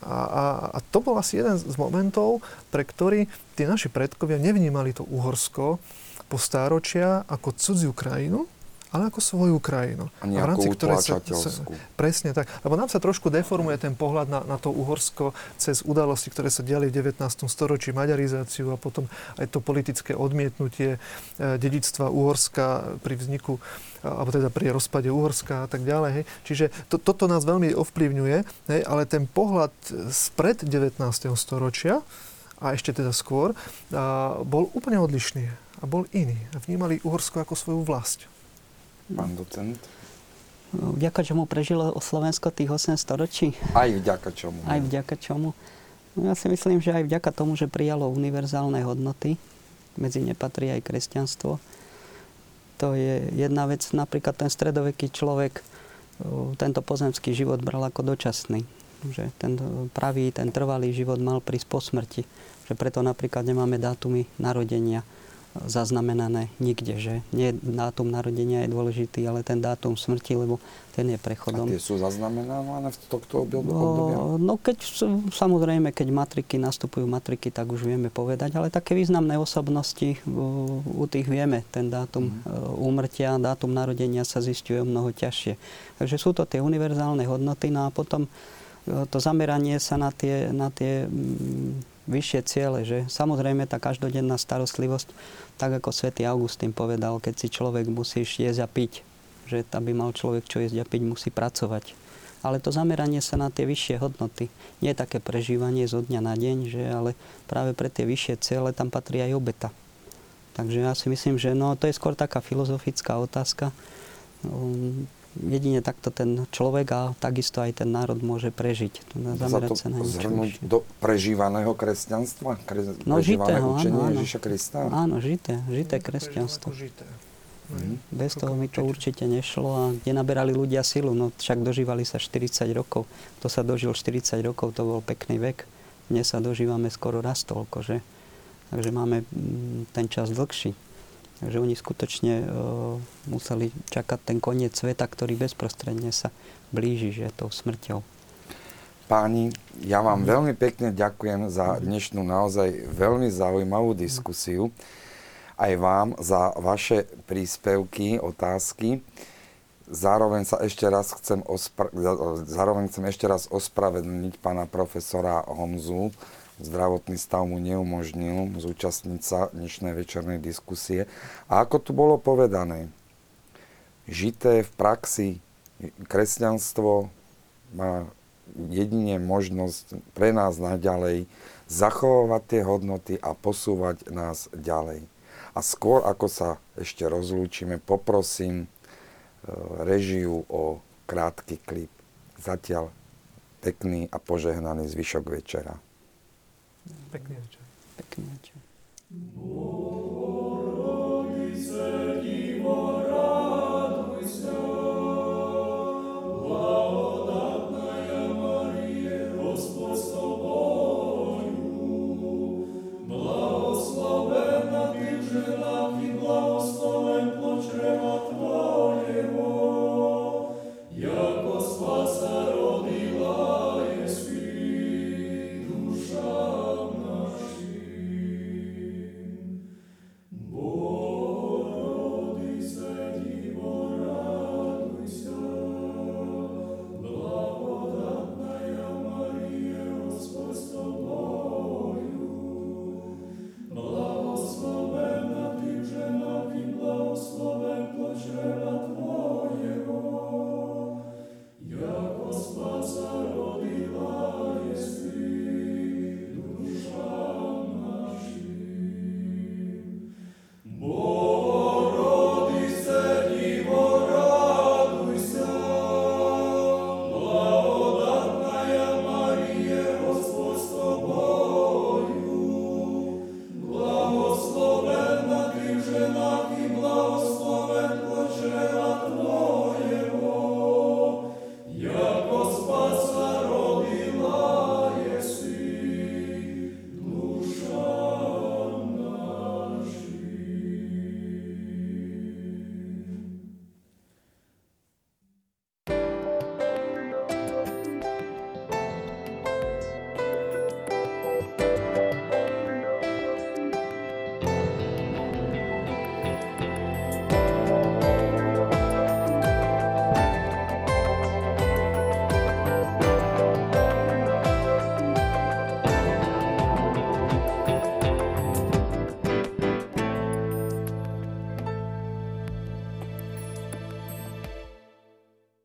a, a, a to bol asi jeden z momentov, pre ktorý tí naši predkovia nevnímali to Uhorsko po stáročia ako cudziu krajinu, ale ako svoju krajinu. A nejakú utlačateľskú. Presne tak. Lebo nám sa trošku deformuje ten pohľad na, na to Uhorsko cez udalosti, ktoré sa diali v 19. storočí, maďarizáciu a potom aj to politické odmietnutie e, dedictva Uhorska pri vzniku alebo teda pri rozpade Uhorska a tak ďalej. Hej. Čiže to, toto nás veľmi ovplyvňuje, hej, ale ten pohľad spred 19. storočia a ešte teda skôr, a, bol úplne odlišný a bol iný. Vnímali Uhorsko ako svoju vlast. Pán docent? Vďaka čomu prežilo Slovensko tých 8 storočí? Aj vďaka čomu. Aj vďaka čomu. No ja si myslím, že aj vďaka tomu, že prijalo univerzálne hodnoty, medzi ne patrí aj kresťanstvo, to je jedna vec. Napríklad ten stredoveký človek tento pozemský život bral ako dočasný. Že ten pravý, ten trvalý život mal prísť po smrti. Že preto napríklad nemáme dátumy narodenia zaznamenané nikde, že nie dátum narodenia je dôležitý, ale ten dátum smrti, lebo ten je prechodom. A tie sú zaznamenávané v tohto obdobia? No keď, samozrejme, keď matriky nastupujú matriky, tak už vieme povedať, ale také významné osobnosti, u tých vieme ten dátum mm. úmrtia, dátum narodenia sa zistuje mnoho ťažšie. Takže sú to tie univerzálne hodnoty, no a potom to zameranie sa na tie, na tie vyššie ciele, že samozrejme tá každodenná starostlivosť, tak ako svätý Augustín povedal, keď si človek musíš jesť a piť, že aby mal človek čo jesť a piť, musí pracovať. Ale to zameranie sa na tie vyššie hodnoty. Nie také prežívanie zo dňa na deň, že, ale práve pre tie vyššie ciele tam patrí aj obeta. Takže ja si myslím, že no, to je skôr taká filozofická otázka. Um, jedine takto ten človek a takisto aj ten národ môže prežiť. Zamerať sa, na zhrnúť do prežívaného kresťanstva? Kre, no žitého, áno, áno. Ježiša Krista? Áno, žité, žité kresťanstvo. Mm. Bez toho mi to určite nešlo a kde naberali ľudia silu, no však dožívali sa 40 rokov. To sa dožil 40 rokov, to bol pekný vek. Dnes sa dožívame skoro raz toľko, že? Takže máme mm, ten čas dlhší. Takže oni skutočne uh, museli čakať ten koniec sveta, ktorý bezprostredne sa blíži, že tou smrťou. Páni, ja vám veľmi pekne ďakujem za dnešnú naozaj veľmi zaujímavú diskusiu. Aj vám za vaše príspevky, otázky. Zároveň sa ešte raz chcem, ospra- zároveň chcem ešte raz ospravedlniť pána profesora Honzu, zdravotný stav mu neumožnil zúčastniť sa dnešnej večernej diskusie. A ako tu bolo povedané, žité v praxi kresťanstvo má jedine možnosť pre nás naďalej zachovávať tie hodnoty a posúvať nás ďalej. A skôr ako sa ešte rozlúčime, poprosím e, režiu o krátky klip. Zatiaľ pekný a požehnaný zvyšok večera. Pekný večer. Pekný večer.